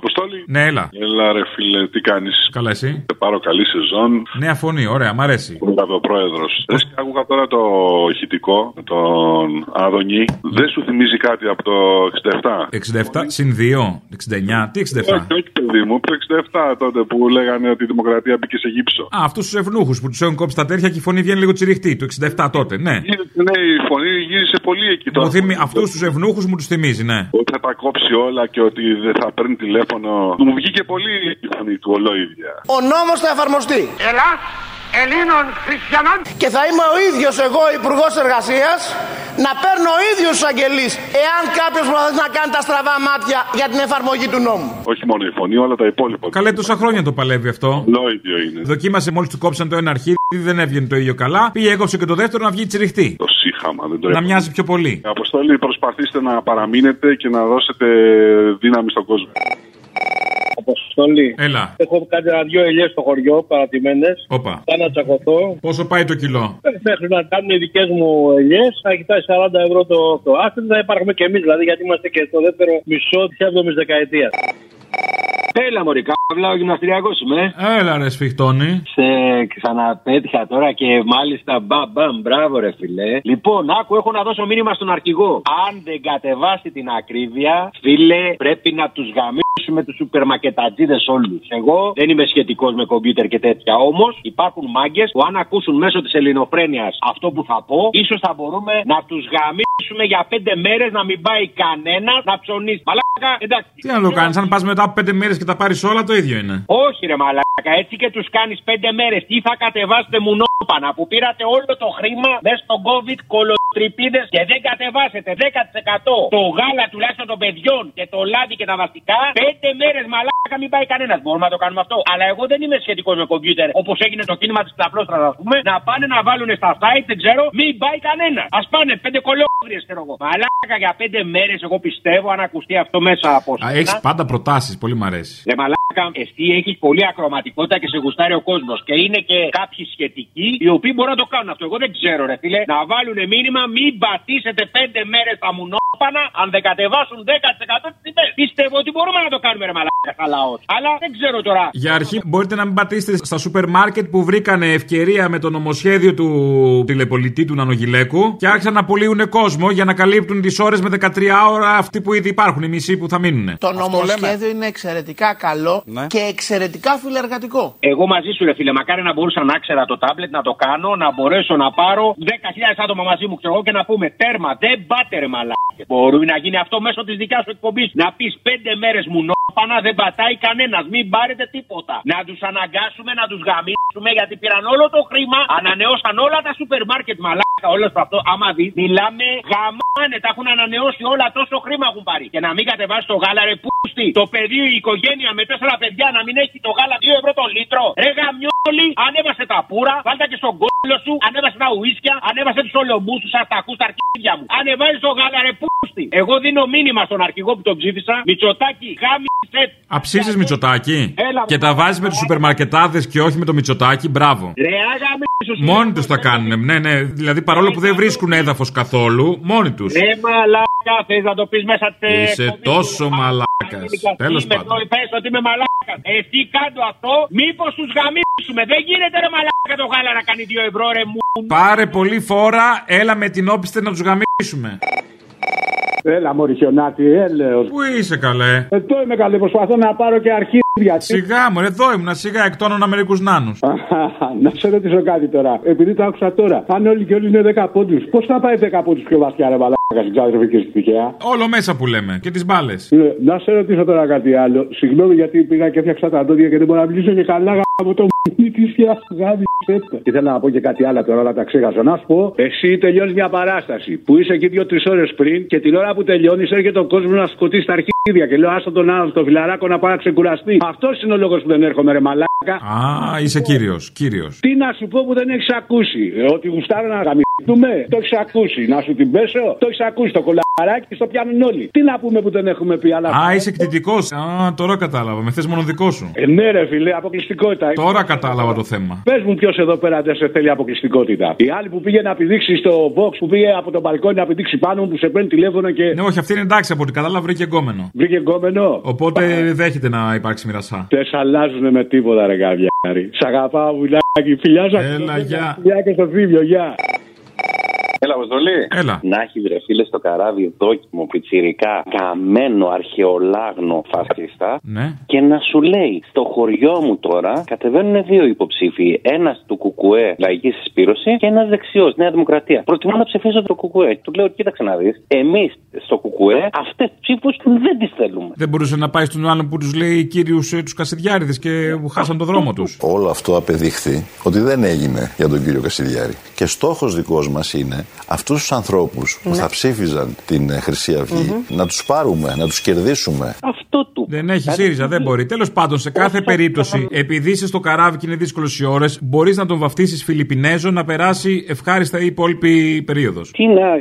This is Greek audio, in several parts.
Αποστόλη. Ναι, έλα. Έλα, ρε φίλε, τι κάνεις; Καλά, εσύ; Σε πάρω καλή σεζόν. Νέα φωνή, ωραία, μ' αρέσει. ο πρόεδρος. Άκουγα τώρα το ηχητικό με τον Άδωνη. Δεν σου θυμίζει κάτι από το 67. 67 συν 2, 69. Τι 67. Όχι, όχι, παιδί μου, το 67 τότε που λέγανε ότι η δημοκρατία μπήκε σε γύψο. Α, αυτούς τους ευνούχους που τους έχουν κόψει τα τέρια και η φωνή βγαίνει λίγο τσιριχτή. Το 67 τότε, ναι. Ναι, η φωνή γύρισε πολύ εκεί τώρα. Θυμι... Αυτούς τους ευνούχους μου τους θυμίζει, ναι. Ότι θα τα κόψει όλα και ότι δεν θα παίρνει τηλέφωνο. Μου βγήκε πολύ η φωνή του ολόιδια. Ο νόμος θα εφαρμοστεί. Ελλά, Ελλήνων χριστιανών. Και θα είμαι ο ίδιος εγώ υπουργός Εργασίας να παίρνω ο ίδιος τους αγγελείς εάν κάποιος προσπαθεί να κάνει τα στραβά μάτια για την εφαρμογή του νόμου. Όχι μόνο η φωνή, όλα τα υπόλοιπα. Καλέ τόσα χρόνια το παλεύει αυτό. Λόιδιο είναι. Δοκίμασε μόλις του κόψαν το ένα αρχίδι, δεν έβγαινε το ίδιο καλά. Πήγε έκοψε και το δεύτερο να βγει τσιριχτή. Το σύχαμα, δεν το Να μοιάζει πιο πολύ. Αποστολή, προσπαθήστε να παραμείνετε και να δώσετε δύναμη στον κόσμο. Αποστολή. Έλα. Έχω κάνει ένα δυο ελιές στο χωριό, παρατημένες. Όπα. Θα να τσακωθώ. Πόσο πάει το κιλό; Μέχρι να κάνουν οι δικές μου ελιές, θα κοιτάει 40 ευρώ το, το άστρο, θα υπάρχουμε και εμείς, δηλαδή, γιατί είμαστε και στο δεύτερο μισό της 7η δεκαετίας. Έλα, Μωρή, καύλα, ο γυμναστηριακός είμαι. Έλα, ρε, σφιχτώνει. Σε ξαναπέτυχα τώρα και μάλιστα μπαμπαμ, μπράβο, ρε φιλέ. Λοιπόν, άκου, έχω να δώσω μήνυμα στον αρχηγό. Αν δεν κατεβάσει την ακρίβεια, φίλε, πρέπει να τους γαμίσουμε τους σούπερ μακετατζίδε όλους. Εγώ δεν είμαι σχετικός με κομπιούτερ και τέτοια. Όμως υπάρχουν μάγκες που αν ακούσουν μέσω της ελληνοφρένειας αυτό που θα πω, ίσως θα μπορούμε να τους γαμίσουμε για πέντε μέρες να μην πάει κανένας να ψωνίσει. Μαλάκα, εντάξει. Τι να το κάνεις, αν πας μετά από πέντε μέρες και τα πάρεις όλα, το ίδιο είναι. Όχι, ρε μαλάκα, έτσι και τους κάνεις πέντε μέρες. Τι θα κατεβάσετε μουνόπανα που πήρατε όλο το χρήμα μέσα στον COVID κολοτρυπίδε και δεν κατεβάσετε 10% το γάλα τουλάχιστον των παιδιών και το λάδι και τα βαστικά. Πέντε μέρες μαλάκα μην πάει κανένας. Μπορούμε να το κάνουμε αυτό. Αλλά εγώ δεν είμαι σχετικός με κομπιούτερ όπως έγινε το κίνημα της ταπλώστρα, ας πούμε. Να πάνε να βάλουν στα site, δεν ξέρω, μην πάει κανένας. Α πάνε πέντε κολόγριε, ξέρω εγώ. Μαλάκα για πέντε μέρες, εγώ πιστεύω, αν ακουστεί αυτό μέσα από Έχεις πάντα προτάσεις, πολύ μ' αρέσει. Ρε μαλάκα, εσύ έχεις πολύ ακροματικότητα και σε γουστάρει ο κόσμος. Και είναι και κάποιοι σχετικοί οι οποίοι μπορούν να το κάνουν αυτό. Εγώ δεν ξέρω, ρε φίλε, να βάλουν μήνυμα μην πατήσετε πέντε μέρες τα μουνόπανα αν δεν κατεβάσουν 10% τι τιμέ. Πιστεύω ότι μπορούμε να το κάνουμε, ρε μαλάκα, χαλαό. Αλλά δεν ξέρω τώρα. Για αρχή, μπορείτε να μην πατήσετε στα σούπερ μάρκετ που βρήκανε ευκαιρία με το νομοσχέδιο του τηλεπολιτή του Νανογιλέκου και άρχισαν να πουλίουν κόσμο για να καλύπτουν τις ώρες με 13 ώρα αυτοί που ήδη υπάρχουν, οι μισοί που θα μείνουν. Το νομοσχέδιο είναι εξαιρετικά καλό Ναι. και εξαιρετικά φιλεργατικό. Εγώ μαζί σου, ρε φίλε, μακάρι να μπορούσα να ξέρα το τάμπλετ, να το κάνω, να μπορέσω να πάρω 10.000 άτομα μαζί μου, ξέρω εγώ, και να πούμε τέρμα, δεν πάτε ρε μαλάκι. Μπορεί να γίνει αυτό μέσω της δικιάς σου εκπομπής. Να πεις πέντε μέρες μου νόπανα, δεν πατάει κανένας, μην πάρετε τίποτα. Να τους αναγκάσουμε να τους γαμίσουμε γιατί πήραν όλο το χρήμα, ανανεώσαν όλα τα σούπερ μάρκετ μαλάκα, όλος αυτό. Άμα δει, μιλάμε γαμάνε, τα έχουν ανανεώσει όλα, τόσο χρήμα έχουν πάρει. Και να μην κατεβάσει το γάλα, ρε πούστη, το παιδί, η οικογένεια με τέσσερα παιδιά να μην έχει το γάλα 2 ευρώ το λίτρο. Ρε γαμιόλι, ανέβασε τα πουρα, βάλτε και στον κόλλο σου, ανέβασε τα ουίσκια, ανέβασε τους ολομπού του αρτακού στα αρχίδια μου. Ανεβάζει το γάλα, ρε πούστη. Εγώ δίνω μήνυμα στον αρχηγό που τον ψήφισα, Μητσοτάκι, γάμισε. Αψίζεις Μητσοτάκι Έλα, και τα βάζεις με τους σούπερ μαρκετάδε και όχι με το Μητσοτάκι, μπράβο. Ρε αγαμίσου. Μόνοι τους τα κάνουν. Ναι, ναι. Δηλαδή παρόλο που δεν βρίσκουν έδαφος καθόλου, μόνοι τους. Ρε μαλάκα, θες να το πεις μέσα τε. Είσαι τόσο μαλάκας. Τέλος πάντων. Πε ότι είμαι μαλάκας. Εσύ κάτω αυτό, μήπως τους γαμίσουμε. Δεν γίνεται ρε μαλάκα το γάλα να κάνει 2 ευρώ ρε μου. Πάρε πολύ φόρα, έλα με την όπιστε να τους γαμίσουμε. Έλα, Μωρή χιονάτη, έλεος. Πού είσαι καλέ; Εδώ είμαι καλέ, προσπαθώ να πάρω και αρχίδια. Σιγά μου, εδώ ήμουν, σιγά εκτόνωνα μερικούς νάνους. να σε ρωτήσω κάτι τώρα. Επειδή το άκουσα τώρα, αν όλοι και όλοι είναι 10 πόντους, πώς θα πάει 10 πόντους πιο βαθιά, ρε μαλάκα, στην ξάδερφη και στη τυχαία; Όλο μέσα που λέμε και τις μπάλες. Ναι, Να σε ρωτήσω τώρα κάτι άλλο. Συγγνώμη γιατί πήγα και έφτιαξα τα δόντια και δεν μπορώ να μιλήσω και καλά από το μουνί τη γάμι. Και θέλω να πω και κάτι άλλο τώρα, αλλά τα ξέχασα. Να σου πω, εσύ τελειώνεις μια παράσταση που είσαι εκεί δύο-τρεις ώρες πριν και την ώρα που τελειώνεις έρχεται ο κόσμος να σκοτήσει τα αρχίδια. Και λέω, άστο τον άλλο, το φιλαράκο να πάει να ξεκουραστεί. Αυτός είναι ο λόγος που δεν έρχομαι, ρε μαλάκα. Α, είσαι κύριος, κύριος. Τι να σου πω που δεν έχεις ακούσει. Ε, Ότι γουστάρω να γαμίσω δούμε. Το έχεις ακούσει. Να σου την πέσω. Το έχεις ακούσει το κολαράκι και στο πιάνουν όλοι. Τι να πούμε που δεν έχουμε πει, αλλά. Α, είσαι εκτιτικό. Α, τώρα κατάλαβα. Με θες μόνο δικό σου. Ε, ναι, ρε φιλέ, αποκλειστικότητα. Τώρα κατάλαβα το θέμα. Πες μου ποιος εδώ πέρα δεν σε θέλει αποκλειστικότητα. Η άλλη που πήγε να πηδήξει στο Vox, που πήγε από τον μπαλκόνι να πηδήξει πάνω μου, που σε παίρνει τηλέφωνο και. Ναι, όχι, αυτή είναι εντάξει από ό,τι κατάλαβα, βρήκε εγκόμενο. Βρήκε εγκόμενο; Οπότε δέχεται να υπάρξει μοιρασά. Δεν σ' αλλάζουν με τίποτα, ρε γαβιάρι. Σ' αγαπάω, βουλάκι. Φιλιά σα. Έλα, γεια. Φιλιά και στο θύμιο, γεια. Έλα, Αποστολή. Έλα. Να έχει βρε φίλες στο καράβι δόκιμο, πιτσιρικά, καμένο, αρχαιολάγνο φασίστα. Ναι. Και να σου λέει, στο χωριό μου τώρα κατεβαίνουν δύο υποψήφοι. Ένας του Κουκουέ, λαϊκής συσπήρωση, και ένας δεξιός, Νέα Δημοκρατία. Προτιμώ να ψηφίσω το Κουκουέ. Του λέω, κοίταξε να δεις. Εμείς στο Κουκουέ αυτές τις ψήφους δεν τις θέλουμε. Δεν μπορούσε να πάει στον άλλον που τους λέει κύριους τους Κασιδιάριδες και που χάσαν το δρόμο τους. Όλο αυτό απεδείχθη ότι δεν έγινε για τον κύριο Κασιδιάρη. Και στόχος δικός μας είναι αυτούς τους ανθρώπους που θα ψήφιζαν την ε, Χρυσή Αυγή να τους πάρουμε, να τους κερδίσουμε. Αυτό του. Δεν έχει ΣΥΡΙΖΑ, δεν μπορεί. Τέλος πάντων, σε κάθε περίπτωση, επειδή είσαι στο καράβι και είναι δύσκολες οι ώρες, μπορείς να τον βαφτίσεις Φιλιππινέζο να περάσει ευχάριστα η υπόλοιπη περίοδος. Τι να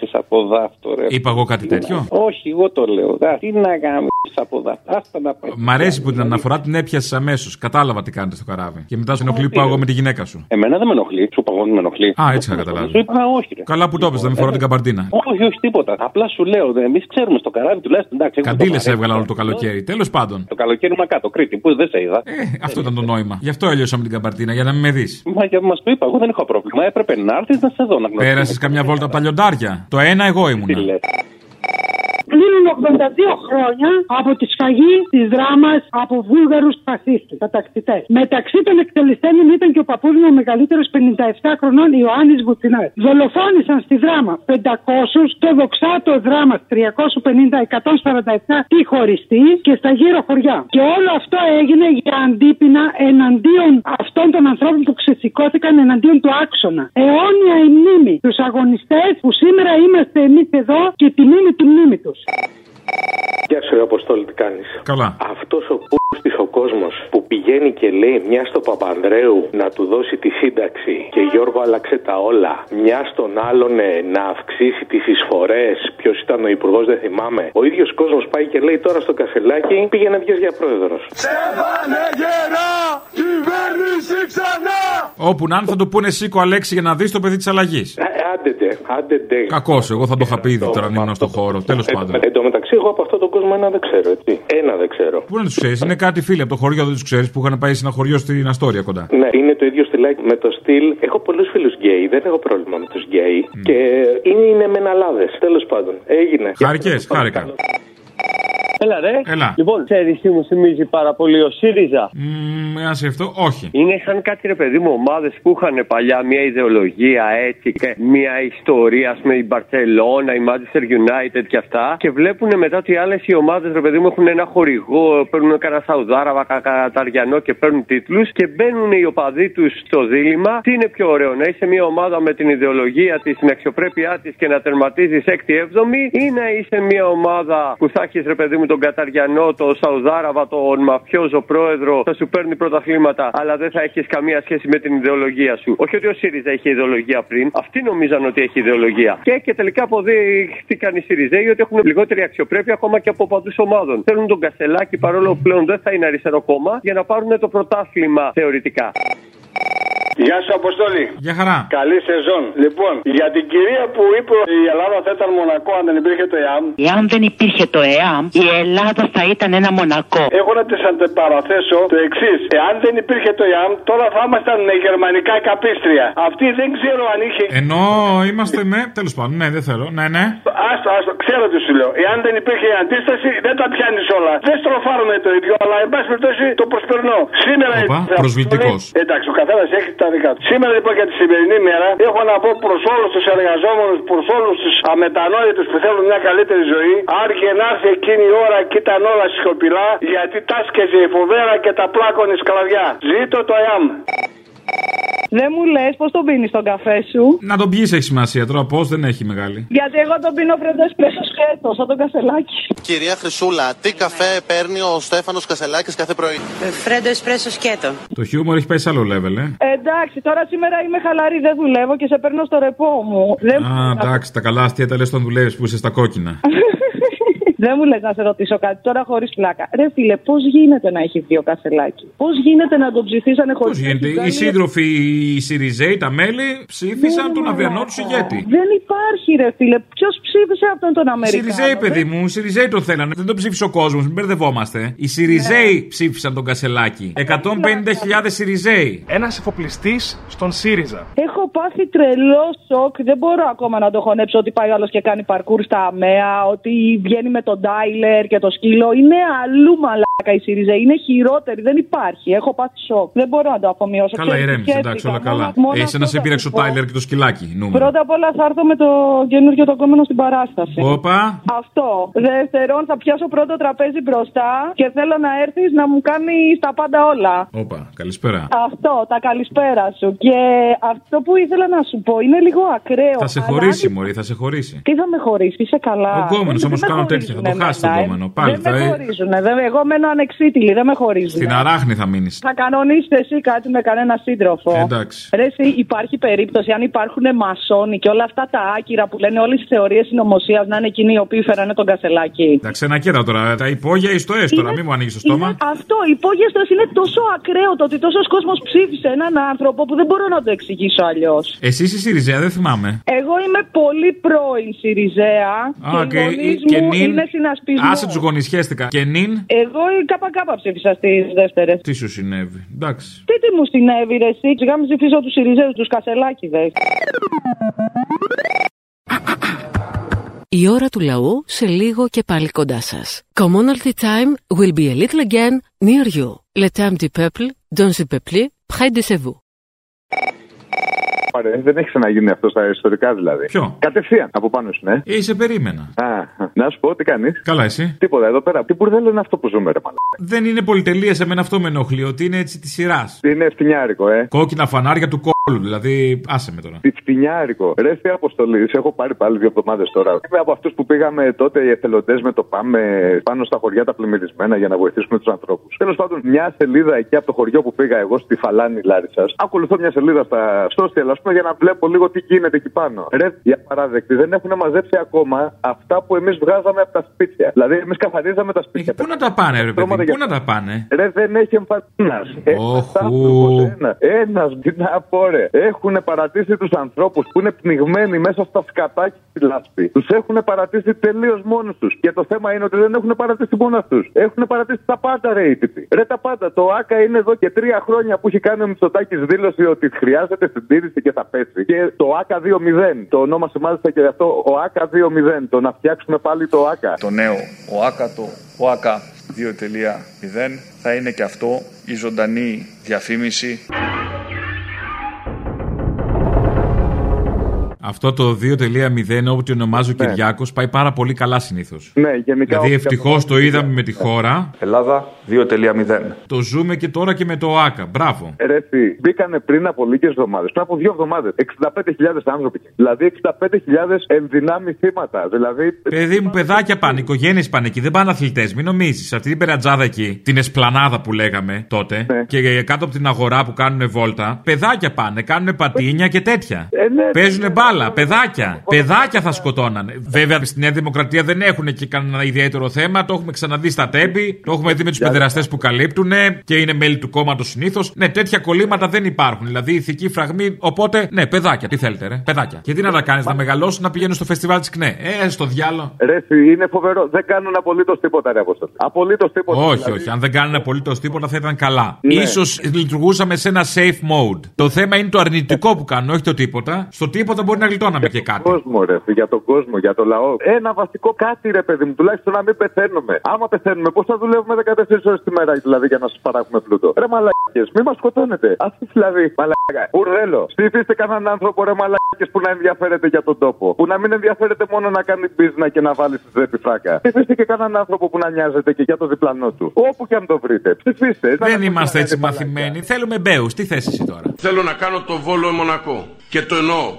γαμίσει από δάφτο, ρε. Είπα εγώ κάτι τέτοιο; Όχι, εγώ το λέω. Δα, τι να γαμίσει από δάφτο. Άστα να πάει. Μ' αρέσει που την αναφορά την έπιασες αμέσως. Κατάλαβα τι κάνετε στο καράβι. Και μετά σου ενοχλεί που εγώ με τη γυναίκα σου. Εμένα δεν με ενοχλεί. Σου παγώνει με ενοχλεί. Α, έτσι θα καταλάβεις. Σου είπα, «Α, όχι. Ρε. Καλά που το έπαιζε, να μην φοράω την καμπαρτίνα. Όχι, όχι, τίποτα. Απλά σου λέω, εμείς ξέρουμε στο καράβι τουλάχιστον. Εντάξει, έχουμε Καντήλες το βαρύ. έβγαλα όλο το καλοκαίρι. Τέλος πάντων. Το καλοκαίρι μα κάτω, Κρήτη, που δεν σε είδα. Ε, αυτό ήταν το νόημα. Γι' αυτό έλειωσα με την καμπαρτίνα, για να μην με δεις. Μα για μας το είπα, εγώ δεν έχω πρόβλημα. Έπρεπε να έρθεις να σε δω να γνωρίσει. Πέρασε καμιά βόλτα από τα λιοντάρια. Το ένα εγώ Τι ήμουνα. λες. Κλείνουν 82 χρόνια από τη σφαγή της δράμας από Βούλγαρους φασίστες, κατακτητές. Μεταξύ των εκτελεστέντων ήταν και ο παππούς μου ο μεγαλύτερος 57 χρονών Ιωάννης Βουτσινά. Δολοφόνησαν στη δράμα 500, το δοξάτο δράμας 350-147 τη χωριστή και στα γύρω χωριά. Και όλο αυτό έγινε για αντίπεινα εναντίον αυτών των ανθρώπων που ξεσηκώθηκαν εναντίον του άξονα. Αιώνια η μνήμη. Τους αγωνιστές που σήμερα είμαστε εμείς εδώ και τη μνήμη του μνήμη τους. Adiós. Γεια σου, ρε Αποστόλη, τι κάνεις; Καλά. Αυτός ο πούστης ο κόσμος που πηγαίνει και λέει μια στο Παπανδρέου να του δώσει τη σύνταξη και Γιώργο άλλαξε τα όλα. Μια στον άλλον ε, να αυξήσει τις εισφορές. Ποιος ήταν ο υπουργός, δεν θυμάμαι. Ο ίδιος κόσμος πάει και λέει τώρα στο κασελάκι πήγαινε βγες για πρόεδρος. Όπου να είναι θα του πούνε σήκω Αλέξη για να δεις το παιδί της αλλαγής. Άντετε, άντετε. Κακός, εγώ θα το είχα πει ήδη τώρα αν ήμουν στο χώρο. Τέλος πάντων. Εν τω μεταξύ, εγώ από αυτόν τον κόσμο ένα δεν ξέρω, έτσι. Ένα δεν ξέρω. Πού να τους ξέρεις, είναι κάτι φίλοι από το χωριό, δεν τους ξέρεις που είχαν πάει σε ένα χωριό στην Αστόρια κοντά. Ναι, είναι το ίδιο στυλάκι με το στυλ. Έχω πολλούς φίλους γκέι, δεν έχω πρόβλημα με τους γκέι. Και είναι, είναι μεναλάδε. Τέλος πάντων, έγινε. Χάρηκε, χάρηκα. Έλα ρε. Έλα. Λοιπόν, ξέρει τι μου θυμίζει πάρα πολύ ο ΣΥΡΙΖΑ. Mmm, αν σε αυτό, όχι. Είναι σαν κάτι ρε παιδί μου ομάδες που είχαν παλιά μια ιδεολογία έτσι και μια ιστορία, ας πούμε η Μπαρσελόνα, η Manchester United και αυτά. Και βλέπουν μετά ότι άλλες οι ομάδες ρε παιδί μου έχουν ένα χορηγό, παίρνουν κανένα Σαουδάραβα, Καταριανό και παίρνουν τίτλους και μπαίνουν οι οπαδοί τους στο δίλημμα. Τι είναι πιο ωραίο, να είσαι μια ομάδα με την ιδεολογία της, την αξιοπρέπειά της και να τερματίζεις 6η-7η ή να είσαι μια ομάδα που θα έχεις ρε παιδί μου τον Καταριανό, τον Σαουδάραβα, τον μαφιόζο πρόεδρο, θα σου παίρνει πρωταθλήματα, αλλά δεν θα έχεις καμία σχέση με την ιδεολογία σου. Όχι ότι ο ΣΥΡΙΖΑ είχε ιδεολογία πριν, αυτοί νομίζαν ότι έχει ιδεολογία. Και, και τελικά αποδείχτηκαν οι ΣΥΡΙΖΑΙ ότι έχουν λιγότερη αξιοπρέπεια ακόμα και από παντού ομάδων. Θέλουν τον Κασελάκη παρόλο που πλέον δεν θα είναι αριστερό κόμμα για να πάρουν το πρωτάθλημα θεωρητικά. Γεια σου, Αποστόλη. Για χαρά. Καλή σεζόν. Λοιπόν, για την κυρία που είπε ότι η Ελλάδα θα ήταν μονακό αν δεν υπήρχε το ΕΑΜ. Εάν δεν υπήρχε το ΕΑΜ, η Ελλάδα θα ήταν ένα μονακό. Έχω να τη αντεπαραθέσω το εξής. Εάν δεν υπήρχε το ΕΑΜ, τώρα θα ήμασταν γερμανικά καπίστρια. Αυτή δεν ξέρω αν είχε. Ενώ είμαστε με. Τέλος πάντων, ναι, δεν θέλω. Ναι, ναι. Άστο, άστο, ξέρω τι σου λέω. Εάν δεν υπήρχε η αντίσταση, δεν τα πιάνεις όλα. Δεν στροφάρουμε το ίδιο, αλλά εν πάση περιπτώσει το προσπερνώ. Σήμερα. Οπα, προσβλητικός. Εντάξει, ο καθένας έχει τα δικά τους. Σήμερα λοιπόν για τη σημερινή μέρα έχω να πω προς όλους τους εργαζόμενους, προς όλους τους αμετανόητους που θέλουν μια καλύτερη ζωή. Άρκε να έρθει εκείνη η ώρα και ήταν όλα σιωπηλά, γιατί τάσκεζε η φοβέρα και τα πλάκωνε σκλαβιά. Ζήτω το ΕΑΜ. Δεν μου λες πώς τον πίνεις τον καφέ σου; Να τον πιει έχει σημασία τώρα, πώς δεν έχει μεγάλη. Γιατί εγώ τον πίνω φρέντο εσπρέσο σκέτος, σαν τον κασελάκι. Κυρία Χρυσούλα, τι καφέ παίρνει ο Στέφανος Κασελάκης κάθε πρωί; Φρέντο εσπρέσο σκέτο. Το χιούμορ έχει πάει σε άλλο level, ε. Εντάξει, τώρα σήμερα είμαι χαλαρή, δεν δουλεύω και σε παίρνω στο ρεπό μου. Δεν... Α, εντάξει, τα καλά αστεία τα λες όταν δουλεύεις που είσαι στα κόκκινα. Δεν μου λες να σε ρωτήσω κάτι τώρα χωρίς πλάκα. Ρε φίλε, πώς γίνεται να έχει βγει ο Κασελάκη. Πώς γίνεται να τον ψηφίσανε χωρίς Πώς γίνεται, οι σύντροφοι, οι Σιριζέοι, τα μέλη ψήφισαν τον αυριανό του ηγέτη. Δεν υπάρχει, ρε φίλε. Ποιος ψήφισε αυτόν τον Οι Αμερικανό. Σιριζέοι, παιδί μου, οι Σιριζέοι το θέλανε. Δεν το ψήφισε ο κόσμος, μην μπερδευόμαστε. Οι Σιριζέοι ψήφισαν τον Κασελάκη. 150.000 Σιριζέοι. Ένας εφοπλιστής στον ΣΥΡΙΖΑ. Έχω πάθει τρελό σοκ. Δεν μπορώ ακόμα να το χωνέψω ότι πάει άλλος και κάνει παρκούρ στα ΑΜΕΑ, ότι βγαίνει με τον Τάιλερ και το σκύλο. Είναι αλλού μαλάκα η ΣΥΡΙΖΑ. Είναι χειρότερη. Δεν υπάρχει. Έχω πάθει σοκ. Δεν μπορώ να το αφομοιώσω. Καλά, Ξέρεις, ηρέμησε, σκέφτηκα. εντάξει, όλα Μόνο- καλά. μόνο Εσύ αυτό να σε θα πήραξε σου ο πω. Τάιλερ και το σκυλάκι. Νούμερο. Πρώτα απ' όλα θα έρθω με το καινούργιο το κόμμα στην παράσταση. Όπα. Αυτό. Δεύτερον, θα πιάσω πρώτο τραπέζι μπροστά και θέλω να έρθεις να μου κάνεις τα πάντα όλα. Όπα, καλησπέρα. Αυτό, τα καλησπέρα σου. Και αυτό που ήθελα να σου πω είναι λίγο ακραίο. Θα σε αλλά χωρίσει, αν- Μωρή, θα σε χωρίσει. Τι θα με χωρίσει, είσαι καλά. Ο γκόμενος Δεν- όμως δεν με κάνω τέτοια, θα το χωρίζουνε χάσει τον εμένα, ε. γκόμενο. Πάλι δεν θα- με χωρίζουν. Εγώ μένω ανεξίτηλη, δεν με χωρίζουν. Στην αράχνη θα μείνεις. Θα κανονίσετε εσύ κάτι με κανένα σύντροφο. Εντάξει. Ρε, εσύ, υπάρχει περίπτωση αν υπάρχουν μασόνοι και όλα αυτά τα άκυρα που λένε όλες τις θεωρίες συνωμοσίας να είναι εκείνοι οι οποίοι φέρανε τον κασελάκι. Εντάξει, ένα κοίτα τώρα. Τα υπόγεια ή στο έστω τώρα, μην μου ανοίγεις το στόμα. Αυτό, η υπόγεστο είναι τόσο ακραίο το ότι τόσος κόσμος ψήφισε έναν άνθρωπο που δεν μπορώ να το εξηγήσω αλλιώς. Εσύ είσαι Σιριζέα, δεν θυμάμαι. Εγώ είμαι πολύ πρώην Σιριζέα Α, και οι και, γονείς και μου νυν. είναι συνασπισμό. Άσε τους γονισιέστηκα. Και νυν; Εγώ η ΚΚ ψήφισα στις δεύτερες. Τι σου συνέβη; Εντάξει. Τι τι μου συνέβη, ρε, εσύ. Σιγά μην ψηφίσω τους Σιριζέους, τους Κασελάκηδες. Η ώρα του λαού σε λίγο και πάλι κοντά σας. Commonalty time will be a little again near you. Le temps du peuple, dans le peuple, près de chez vous. Ωραία, δεν έχει ξαναγίνει αυτό στα ιστορικά δηλαδή. Ποιο; Κατευθείαν από πάνω σου, ναι. Ε, σε περίμενα. Α, να σου πω τι κάνεις; Καλά, εσύ; Τίποτα εδώ πέρα. Τι μπουρδέλο είναι αυτό που ζούμε, ρε μαλάκα; Δεν είναι πολυτελεία, σε μένα αυτό με ενοχλεί, ότι είναι έτσι της σειράς. Είναι ευθυνιάρικο, ε. Κόκκινα φανάρια του κόλλου, δηλαδή άσε με τώρα. Τι φτηνιάρικο. Ρε στη αποστολή, σε έχω πάρει πάλι δύο εβδομάδες τώρα. Είμαι από αυτούς που πήγαμε τότε οι εθελοντές με το πάμε πάνω στα χωριά τα πλημμυρισμένα για να βοηθήσουμε τους ανθρώπους. Τέλος πάντων, μια σελίδα εκεί από το χωριό που πήγα εγώ στη Φαλάνη Λάρισα. Ακολουθώ μια σελίδα στα Στόστιελ, ας πούμε, για να βλέπω λίγο τι γίνεται εκεί πάνω. Ρε, για παράδεκτη, δεν έχουν μαζέψει ακόμα αυτά που εμείς βγάζαμε από τα σπίτια. Δηλαδή, εμείς καθαρίζαμε τα σπίτια. Πού να τα πάνε, ρε παιδί, πού να τα πάνε; Ρε, δεν έχει εμφανίσεις. Ένας. Ένας, τι να πω, ρε. Έχουν παρατήσει τους ανθρώπους που είναι πνιγμένοι μέσα στα σκατάκια στη λάσπη. Τους έχουν παρατήσει τελείως μόνους τους. Και το θέμα είναι ότι δεν έχουν παρατήσει μόνος αυτού. Έχουν παρατήσει τα πάντα, ρε, οι τύποι. Ρε, τα πάντα. Το ΑΚΑ είναι εδώ και τρία χρόνια που έχει κάνει ο Μητσοτάκης δήλωση ότι χρειάζεται συντήρηση και θα πέσει. Και το ΑΚΑ 2.0. Το ονόμασε μάλιστα και αυτό ο ΑΚΑ 2.0. Το να φτιάξουμε πάλι το ΑΚΑ. Το νέο ΟΑΚΑ, το ΟΑΚΑ 2.0 θα είναι και αυτό η ζωντανή διαφήμιση Αυτό το 2.0 όπου το ονομάζει ο Κυριάκος πάει πάρα πολύ καλά συνήθως. Ναι, γενικά. Δηλαδή ευτυχώς το είδαμε με τη χώρα. Ελλάδα 2.0. Το ζούμε και τώρα και με το ΟΑΚΑ. Μπράβο. Ρε, εσύ, μπήκανε πριν από λίγες εβδομάδες, πριν από δύο εβδομάδες, 65.000 άνθρωποι. Δηλαδή 65.000 ενδυνάμει θύματα. Δηλαδή. Παιδί μου, παιδάκια πάνε, οικογένειες πάνε εκεί, δεν πάνε αθλητές. Μην νομίζεις. Αυτή την περατζάδα εκεί, την εσπλανάδα που λέγαμε τότε, και κάτω από την αγορά που κάνουν βόλτα, παιδάκια πάνε, κάνουν πατίνια και τέτοια. Ε, ναι. Παίζουν μπάλα, παιδάκια. Παιδάκια θα σκοτώνανε. Βέβαια στη Νέα Δημοκρατία δεν έχουν και κανένα ιδιαίτερο θέμα. Το έχουμε ξαναδεί στα τέμπη. Το έχουμε δει με τους παιδεραστέ που καλύπτουν και είναι μέλη του κόμματος συνήθως. Ναι, τέτοια κολλήματα δεν υπάρχουν. Δηλαδή ηθική φραγμή. Οπότε, ναι, παιδάκια. Τι θέλετε, ρε. Παιδάκια. Και τι να τα κάνεις, να μεγαλώσουν να πηγαίνουν στο φεστιβάλ της ΚΝΕ. Ε, στο διάλο. Ρε, εσύ, είναι φοβερό. Δεν κάνουν απολύτως τίποτα, ρε Αποστολή. Απολύτως τίποτα. Όχι, δηλαδή. όχι. Αν δεν κάνουν απολύτως τίποτα θα ήταν καλά. Ναι. σω λειτουργούσαμε σε ένα safe mode. Το θέμα είναι το αρνητικό που κάνουν, όχι το τίποτα. Στο τίποτα μπορεί να γλιτώναμε και κάτι. κόσμο, ρε, για τον κόσμο, για το λαό. Ένα βασικό κάτι, ρε παιδί μου, τουλάχιστον να μην πεθαίνουμε. Άμα πεθαίνουμε, πώς θα δουλεύουμε 14 ώρες τη μέρα δηλαδή για να σας παράγουμε πλούτο; Ρε μαλακίε, μη μας σκοτώνετε. Αυτή δηλαδή, μαλακά. Ουρδέλο, ψηφίστε κανέναν άνθρωπο, ρε μαλακά μαλάκες που να ενδιαφέρεται για τον τόπο. Που να μην ενδιαφέρεται μόνο να κάνει μπίζνα και να βάλει στη ζέπη φράκα. Ψηφίστε και κανέναν άνθρωπο που να νοιάζεται και για το διπλανό του. Όπου και αν το βρείτε. Ψηφίστε. Δεν είμαστε έτσι μαθημένοι. Θέλουμε μπέους. Τι θέση εσύ τώρα; Θέλω να κάνω το βόλο Μονακό. Και το εννοώ.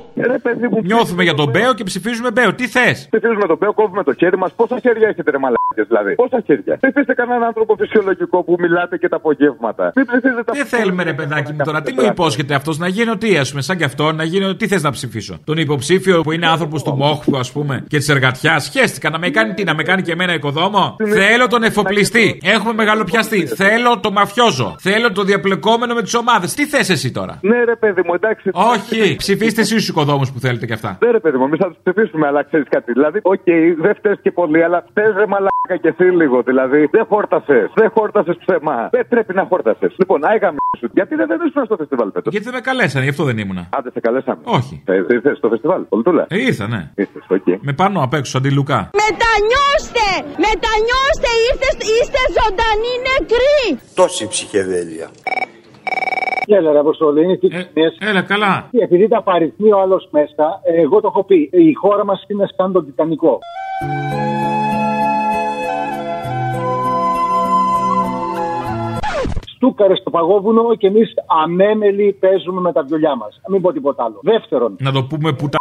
Νιώθουμε για τον Μπέο και ψηφίζουμε Μπέο. Τι θες; Ψηφίζουμε τον Μπέο, κόβουμε το χέρι μας. Πόσα χέρια έχετε, ρε μαλάκες, δηλαδή. Πόσα χέρια; Ψηφίστε κανέναν άνθρωπο φυσιολογικό που μιλάτε και τα απογεύματα. Μην ψηφίζετε Τι θέλουμε, ρε παιδάκι μου τώρα, τι μου υπόσχεται αυτός να γίνει τι, ας πούμε, σαν κι αυτό, να γίνει τι θες να ψηφίσω; Τον υποψήφιο που είναι άνθρωπος του Μόχου, ας πούμε, και της εργατιάς. Σχέστηκα να με κάνει τι, να με κάνει και εμένα οικοδόμο; Θέλω τον εφοπλιστή. Έχουμε μεγαλοπιαστή. Θέλω το μαφιόζο. Θέλω το διαπλεκόμενο με τις ομάδες. Τι θες εσύ τώρα; Ναι, ρε παιδί μου, εντάξει. Όχι, ψηφίστε εσείς τους οικοδόμους που θέλετε κι αυτά. Ναι, ρε παιδί μου, εμείς θα τους ψηφίσουμε, αλλά ξέρεις κάτι. Δηλαδή, οκ, δεν φταίει και πολύ, αλλά φταίει ρε μαλάκα και εσύ λίγο. Δηλαδή, δεν χόρτασες. Δεν χόρτασες ψέμα. Δεν πρέπει να χόρτασες. Λοιπόν, άγαμε σου. Γιατί δεν ήσουν στο φεστιβάλ φέτος; Γιατί δεν με καλέσανε, γι' αυτό δεν ήμουνα. Άντε, σε καλέσαμε. Όχι. Ε, ήρθες στο φεστιβάλ, Πολτούλα. Ε, ήρθα, ναι. Ήρθες, okay. Με πάνω απ' έξω, αντιλουκά. Μετανιώστε! Μετανιώστε! Είστε, είστε ζωντανοί νεκροί! Τόση ψυχεδέλεια. Έλα, ρε Αποστολή, είναι τι ε, Έλα, καλά. Επειδή τα παριθμεί ο άλλος μέσα, εγώ το έχω πει. Η χώρα μας είναι σαν τον Τιτανικό. Στούκαρες στο παγόβουνο και εμείς αμέμελοι παίζουμε με τα βιολιά μας. Μην πω τίποτα άλλο. Δεύτερον. Να το πούμε πουτανικό.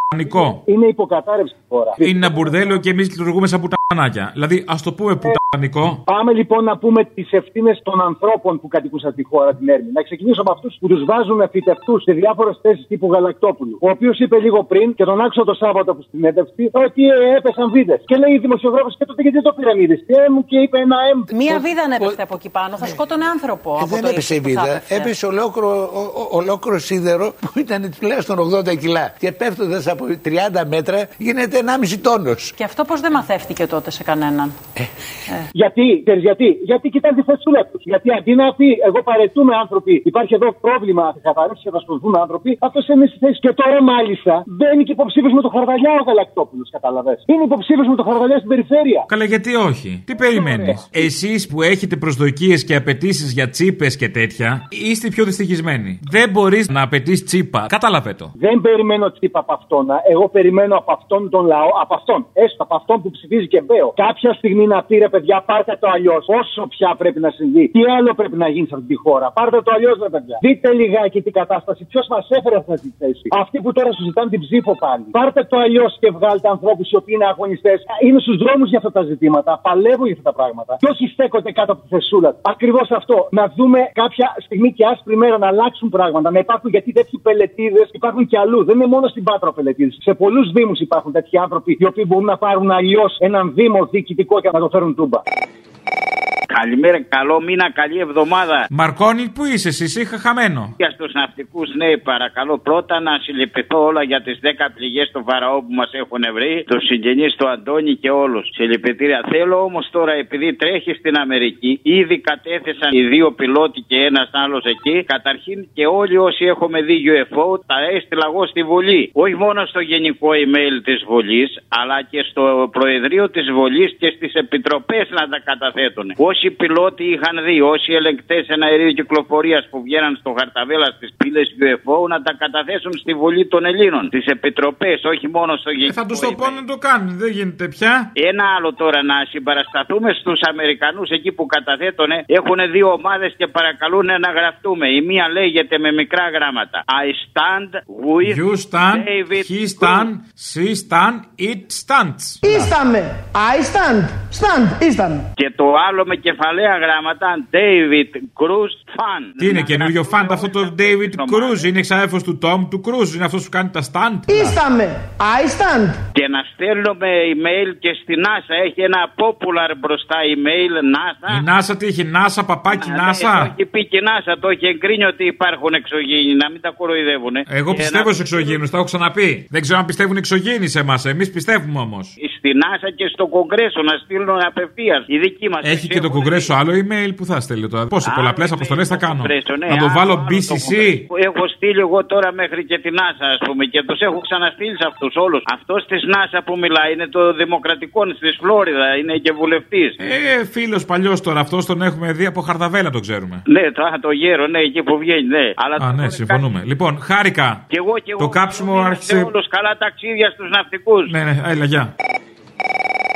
Είναι υποκατάρρευση η χώρα. Είναι ένα μπουρδέλο και εμείς λειτουργούμε σαν πουτανάκια. Δηλαδή, ας το πούμε πουτανικό. Πάμε λοιπόν να πούμε τις ευθύνες των ανθρώπων που κατοικούσαν τη χώρα την Έρμη. Να ξεκινήσω από αυτούς που τους βάζουν φυτευτούς σε διάφορες θέσεις τύπου Γαλακτόπουλου. Ο οποίος είπε λίγο πριν και τον άκουσα το Σάββατο που στην έντευξη ότι ε, έπεσαν βίδες. Και λέει η δημοσιογράφο και τότε γιατί το πήραν είδες; Και μου και είπε ένα M. Μία βίδα ανέπεφτε από εκεί πάνω, θα σκότωνε άνθρωπο. Ε, δεν έπεσε η βίδα, έπεσε ολόκληρο, ολόκληρο σίδερο που ήταν τουλάχιστον 80 κιλά. Και πέφτοντα από 30 μέτρα γίνεται 1,5 τόνος. Και αυτό πώς δεν μαθεύτηκε τότε σε κανέναν; Ε. Γιατί, ξέρεις γιατί, γιατί κοιτάνε τη θεσούλα του. Γιατί αντί να πει, εγώ παρετούμε άνθρωποι, υπάρχει εδώ πρόβλημα, θα καθαρίσει και θα σπουδούν άνθρωποι, αυτός είναι στη θέση. Και τώρα μάλιστα μπαίνει και υποψήφιος με το χαρβαλιά ο Γαλακτόπουλος, κατάλαβε. Είναι υποψήφιος με το χαρβαλιά στην περιφέρεια. Καλά, γιατί όχι; Τι περιμένεις; Εσείς που έχετε προσδοκίες και απαιτήσεις για τσίπες και τέτοια, είστε πιο δυστυχισμένοι. Δεν μπορείς να απαιτείς τσίπα. Κατάλαβε το. Δεν περιμένω τσίπα από αυτόν. Εγώ περιμένω από αυτόν τον λαό, από αυτόν, έστω από αυτόν που ψηφίζει και μπέο. Κάποια στιγμή να πει ρε παιδιά, πάρτε το αλλιώς. Όσο πια πρέπει να συμβεί. Τι άλλο πρέπει να γίνει σε αυτή τη χώρα. Πάρτε το αλλιώς, ρε παιδιά. Δείτε λιγάκι την κατάσταση. Ποιος μας έφερε αυτή τη θέση. Αυτοί που τώρα συζητάνε την ψήφο πάλι. Πάρτε το αλλιώς και βγάλτε ανθρώπους οι οποίοι είναι αγωνιστές. Είναι στους δρόμους για αυτά τα ζητήματα. Παλεύουν για αυτά τα πράγματα. Και όχι στέκονται κάτω από τη θεσούλα. Ακριβώς αυτό. Να δούμε κάποια στιγμή και άσπρη μέρα να αλλάξουν πράγματα. Να υπάρχουν γιατί τέτοιοι πελετήδε υπάρχουν και αλλού. Δεν είναι μόνο στην Πάτρα πελετήδε. Σε πολλούς Δήμους υπάρχουν τέτοιοι άνθρωποι οι οποίοι μπορούν να πάρουν αλλιώς έναν Δήμο διοικητικό και να το φέρουν τούμπα. Καλημέρα, καλό μήνα, καλή εβδομάδα. Μαρκόνι, πού είσαι, εσύ είχα χαμένο. Για στους ναυτικούς, ναι, παρακαλώ πρώτα να συλληπιθώ όλα για τις 10 πληγές του Φαραώ που μας έχουν βρει, τους συγγενείς του Αντώνη και όλους. Συλληπιτήρια. Θέλω όμως τώρα, επειδή τρέχει στην Αμερική, ήδη κατέθεσαν οι δύο πιλότοι και ένας άλλος εκεί. Καταρχήν και όλοι όσοι έχουμε δει UFO, τα έστειλα εγώ στη Βουλή. Όχι μόνο στο γενικό email της Βουλής, αλλά και στο Προεδρείο της Βουλής και στις επιτροπές να τα καταθέτουν. Όσοι πιλότοι είχαν δει, όσοι ελεγκτές εναερίου κυκλοφορίας που βγαίναν στο χαρταβέλα στις πύλες UFO να τα καταθέσουν στη Βουλή των Ελλήνων, τι επιτροπές, όχι μόνο στο γενικό. Ε, θα τους το πω να το κάνουν, δεν γίνεται πια. Ένα άλλο τώρα, να συμπαρασταθούμε στους Αμερικανούς εκεί που καταθέτουν, έχουν δύο ομάδες και παρακαλούν να γραφτούμε. Η μία λέγεται με μικρά γράμματα. I stand with You stand, David he stand, she stand, it stands.Ίσταμε. I stand. Stand. Ήσταν. Και το άλλο με κεφαλαία γράμματα David Cruz Fan. Τι είναι καινούριο φαντ αυτό το David Cruz, είναι εξάδελφο του Tom του Cruz, είναι αυτός που κάνει τα stand.Ίσταμε. I stand. Και να στέλνουμε email και στη NASA. Έχει ένα popular μπροστά email NASA. Η NASA τι έχει, NASA, παπάκι, Ναι, NASA. Το έχει πει και η NASA, το έχει εγκρίνει ότι υπάρχουν εξωγήινοι, να μην τα κοροϊδεύουν. Εγώ πιστεύω σε εξωγήινους, τα έχω ξαναπεί. Δεν ξέρω αν πιστεύουν εξωγήινοι σε εμάς, εμείς πιστεύουμε όμως. Στη NASA και στο Κογκρέσο να στείλουν απευθείας. Η δική μας. Έχει και το κογκρέσο άλλο email που θα στέλνει τώρα. Πόσε πολλαπλές αποστολές θα κάνω; Κογκρέσο, ναι, Να το άλλο- βάλω άλλο το BCC. Έχω στείλει εγώ τώρα μέχρι και την NASA, ας πούμε, και τους έχω ξαναστείλει σε αυτούς όλους. Αυτό τη NASA που μιλάει είναι το Δημοκρατικό τη Φλόριδα, είναι και βουλευτής. Ε, φίλος παλιός τώρα, αυτός τον έχουμε δει από χαρδαβέλα, το ξέρουμε. Ναι, το, α, το γέρο, ναι, εκεί που βγαίνει, ναι. Αλλά Α, ναι, συμφωνούμε. Λοιπόν, χάρηκα. Και εγώ και εγώ. Το κάψιμο Σε άρχισε. όλους καλά ταξίδια στους ναυτικούς. Ναι, ναι, έλα, γεια.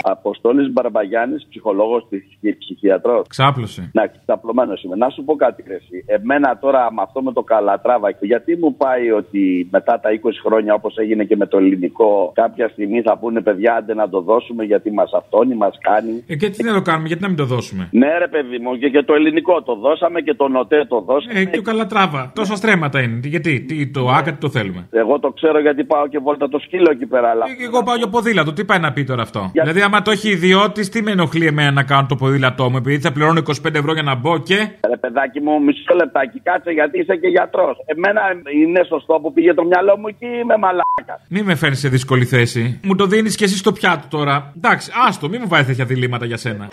Αποστόλης Μπαρμπαγιάννης, ψυχολόγος και ψυχιατρός. Ξάπλωσε. Να, ξαπλωμένος είμαι. Να σου πω κάτι, Κρεσί. Εμένα τώρα με αυτό με το καλατράβα, γιατί μου πάει ότι μετά τα 20 χρόνια, όπως έγινε και με το ελληνικό, κάποια στιγμή θα πούνε παιδιά, άντε να το δώσουμε γιατί μας αυτόνει, μας κάνει. Ε, και τι να το κάνουμε, γιατί να μην το δώσουμε; Ναι, ρε παιδί μου, και, και το ελληνικό το δώσαμε και το νοτέ το δώσαμε. Ε, και ο Καλατράβα. Τόσα στρέμματα είναι. Τι- Γιατί, τι, το άκα, τι το θέλουμε. Εγώ το ξέρω γιατί πάω και βόλτα το σκύλο εκεί πέρα. Αλλά... Και εγώ πάω για ποδήλατο, τι πάει να πει τώρα αυτό; Δηλαδή, άμα το έχει ιδιώτης, τι με ενοχλεί εμένα να κάνω το ποδήλατό μου, επειδή θα πληρώνω 25 ευρώ για να μπω και. Ρε παιδάκι μου, μισό λεπτάκι, κάτσε γιατί είσαι και γιατρός. Εμένα είναι σωστό που πήγε το μυαλό μου και είμαι μαλάκας. Μη με φέρνεις σε δύσκολη θέση. Μου το δίνεις και εσύ στο πιάτο τώρα. Εντάξει, άστο, μη μου βάζεις τέτοια διλήμματα για σένα.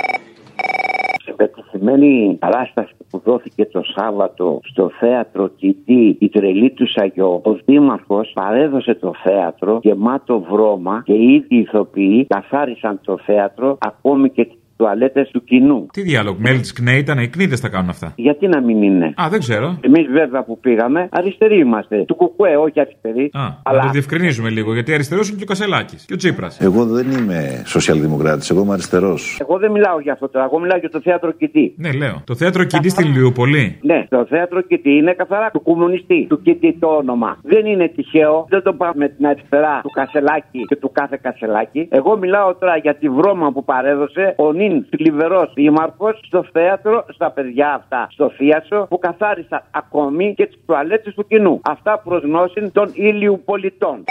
Σε πετυχημένη παράσταση που δόθηκε το Σάββατο στο θέατρο Κιτή, η τρελή του Σαγιό, ο Δήμαρχος παρέδωσε το θέατρο γεμάτο βρώμα και οι ίδιοι ηθοποιοί καθάρισαν το θέατρο ακόμη και τι τουαλέτες του κοινού. Τι διάλογο, μέλη της ΚΝΕ ήταν, οι κνίδε τα κάνουν αυτά; Γιατί να μην είναι; Α, δεν ξέρω. Εμείς βέβαια που πήγαμε, αριστεροί είμαστε. Του κουκουέ, όχι αριστεροί. Α, να το διευκρινίζουμε λίγο, γιατί αριστερός είναι και ο Κασελάκης και ο Τσίπρας. Εγώ δεν είμαι σοσιαλδημοκράτης, εγώ είμαι αριστερός. Εγώ δεν μιλάω για αυτό τώρα. Εγώ μιλάω για το θέατρο Κιτή. Ναι, λέω. Το θέατρο Κιντή στη Λιούπολη. Ναι, το θέατρο Κιτή είναι καθαρά του κομμουνιστή. Του Κιτή το όνομα. Δεν είναι τυχαίο. Δεν το πάμε με την αριστερά του Κασελάκη και του κάθε Κασελάκη. Εγώ μιλάω τώρα για τη βρώμα που παρέδωσε ο νυν θλιβερός δήμαρχο στο θέατρο, στα παιδιά αυτά, στο θίασο που καθάρισαν ακόμη και τις τουαλέτες του κοινού. Αυτά προς γνώση των ήλιου πολιτών.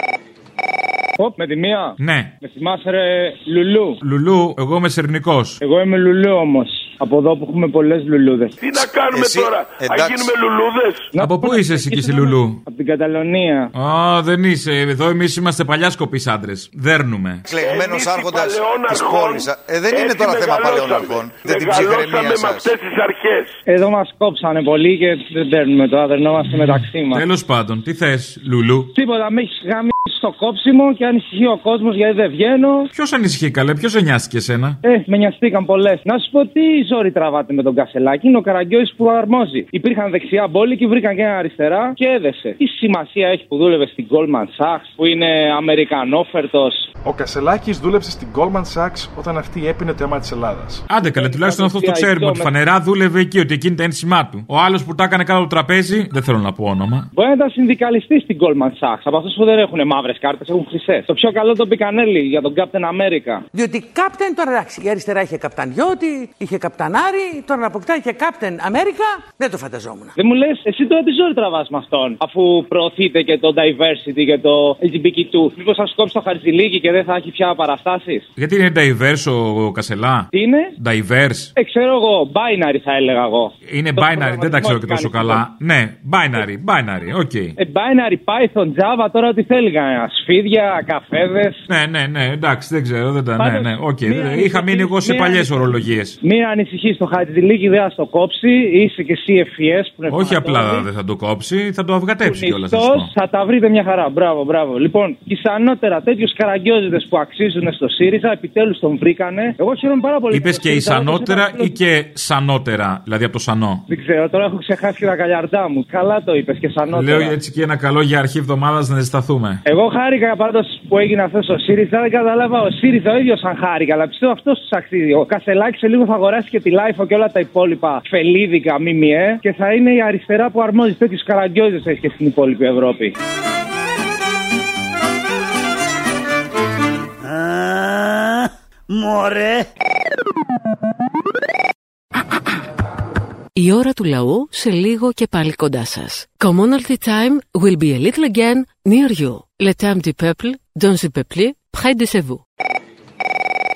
Οπ, με τη μία. Ναι. Με θυμάσαι ρε Λουλού. Λουλού, εγώ είμαι σερνικός. Εγώ είμαι Λουλού όμως. Από εδώ που έχουμε πολλές λουλούδες. Τι να κάνουμε τώρα, να γίνουμε λουλούδες; Από πού είσαι εσύ και εσύ, Λουλού; Από την Καταλωνία. Α, δεν είσαι. Εδώ εμείς είμαστε παλιά σκοπή άντρες. Δέρνουμε. Κλεγμένο άρχοντας της παλαιών πόλης. Ε, δεν είναι έτσι τώρα θέμα παλαιών μεγαλώσαμε. αρχών. Δεν την Μεγαλώσαμε ψυχραιμία με σας. αυτές τις αρχές. Εδώ μας κόψανε πολύ και δεν παίρνουμε τώρα, δερνόμαστε μεταξύ μας. Τέλος πάντων, τι θες, Λουλού; Τίποτα, με έχεις γαμίσει στο κόψιμο και ανησυχεί ο κόσμος γιατί δεν βγαίνω. Ποιος ανησυχεί καλέ, ποιος σε νοιάστηκε εσένα; Ε, με νοιαστήκαν πολλές. Να σου πω τι ζόρι τραβάτε με τον Κασελάκη. Είναι ο Καραγκιόης που αρμόζει. Υπήρχαν δεξιά μπόλικοι, βρήκαν και ένα αριστερά και έδεσε. Τι σημασία έχει που δούλευε στην Goldman Sachs, που είναι Αμερικανόφερτος; Ο Κασελάκης δούλεψε στην Goldman Sachs όταν αυτή έπινε το αίμα της Ελλάδας. Άντε καλέ, τουλάχιστον αυτό το ξέρουμε. Ότι φανερά δούλευε εκεί, ότι εκείνη τα ένσημά του. Ο άλλος που τα έκανε κάτω το τραπέζι, δεν θέλω να πω όνομα. Μπορεί να ήταν συνδικαλιστής στην Goldman Sachs. Από αυτούς που δεν έχουν μαύρες κάρτες, έχουν χρυσές. Το πιο καλό τον Πικανέλη για τον Captain America. Διότι Captain τώρα εντάξει, η αριστερά είχε καπτανιώτη, είχε καπτανάρι, τώρα να αποκτάει και Captain America, δεν το φανταζόμουν. Δεν μου λες, εσύ τώρα τι ζόρι τραβάς με αυτόν, αφού προωθείτε και το diversity και το LGBTQ. Μήπως θα σου κόψει το χαρτζηλίκι και δεν θα έχει πια παραστάσεις; Γιατί είναι diverse ο, ο Κασελά; Τι είναι; Diverse. Ε, ξέρω εγώ, binary θα έλεγα εγώ. Είναι Το binary, δεν τα ξέρω και τόσο κάνει, καλά. Ναι, binary, binary, οκ. Ε, binary, Python, Java, τώρα τι θέλει κανένας. Σφίδια, καφέδες. Ναι, ναι, ναι, εντάξει, δεν ξέρω. Δεν τα, ναι, Πάντως, ναι, οκ. μία δεν- ανησυχή- Είχα μείνει εγώ σε μία παλιές ανησυχή. ορολογίες. Μην ανησυχεί, το χαρτζηλίκι δεν θα στο κόψει. Είσαι και εσύ FES που είναι Όχι απλά θανατώδη. δεν θα το κόψει, θα το αυγατέψει κιόλας. Νυχτός, θα τα βρείτε μια χαρά. Μπράβο, μπράβο. Λοιπόν, ισανότερα τέτοιους καραγκιόζητες που αξίζουν στο ΣΥΡΙΖΑ επιτέλους τον βρήκανε. Εγώ χαίρομαι πάρα πολύ. Είπες που το και ΣΥΡΙΖΑ ισανότερα έδωσε ή και σανότερα, δηλαδή από το σανό; Δεν ξέρω, τώρα έχω ξεχάσει και τα καλιαρντά μου. Καλά το είπες και σανότερα. Λέω έτσι και ένα καλό για αρχή εβδομάδας να ζεσταθούμε. Εγώ χάρηκα πάντως που έγινε αυτός ο ΣΥΡΙΖΑ. Δεν κατάλαβα ο ΣΥΡΙΖΑ ο ίδιος αν χάρηκα. Αλλά πιστεύω αυτός τους αξίζει. Ο Κασελάκης σε λίγο θα αγοράσει και τη LiFO και όλα τα υπόλοιπα φελίδικα ΜΜΕ και θα είναι η αριστερά που αρμόζει τέτοιους καραγκιόζες έχεις και στην υπόλοιπη Ευρώπη. Μωρέ. Η ώρα του λαού σε λίγο και πάλι κοντά σας. Commonalty time will be a little again near you. Le temps du peuple, dans le peuple, près de chez vous.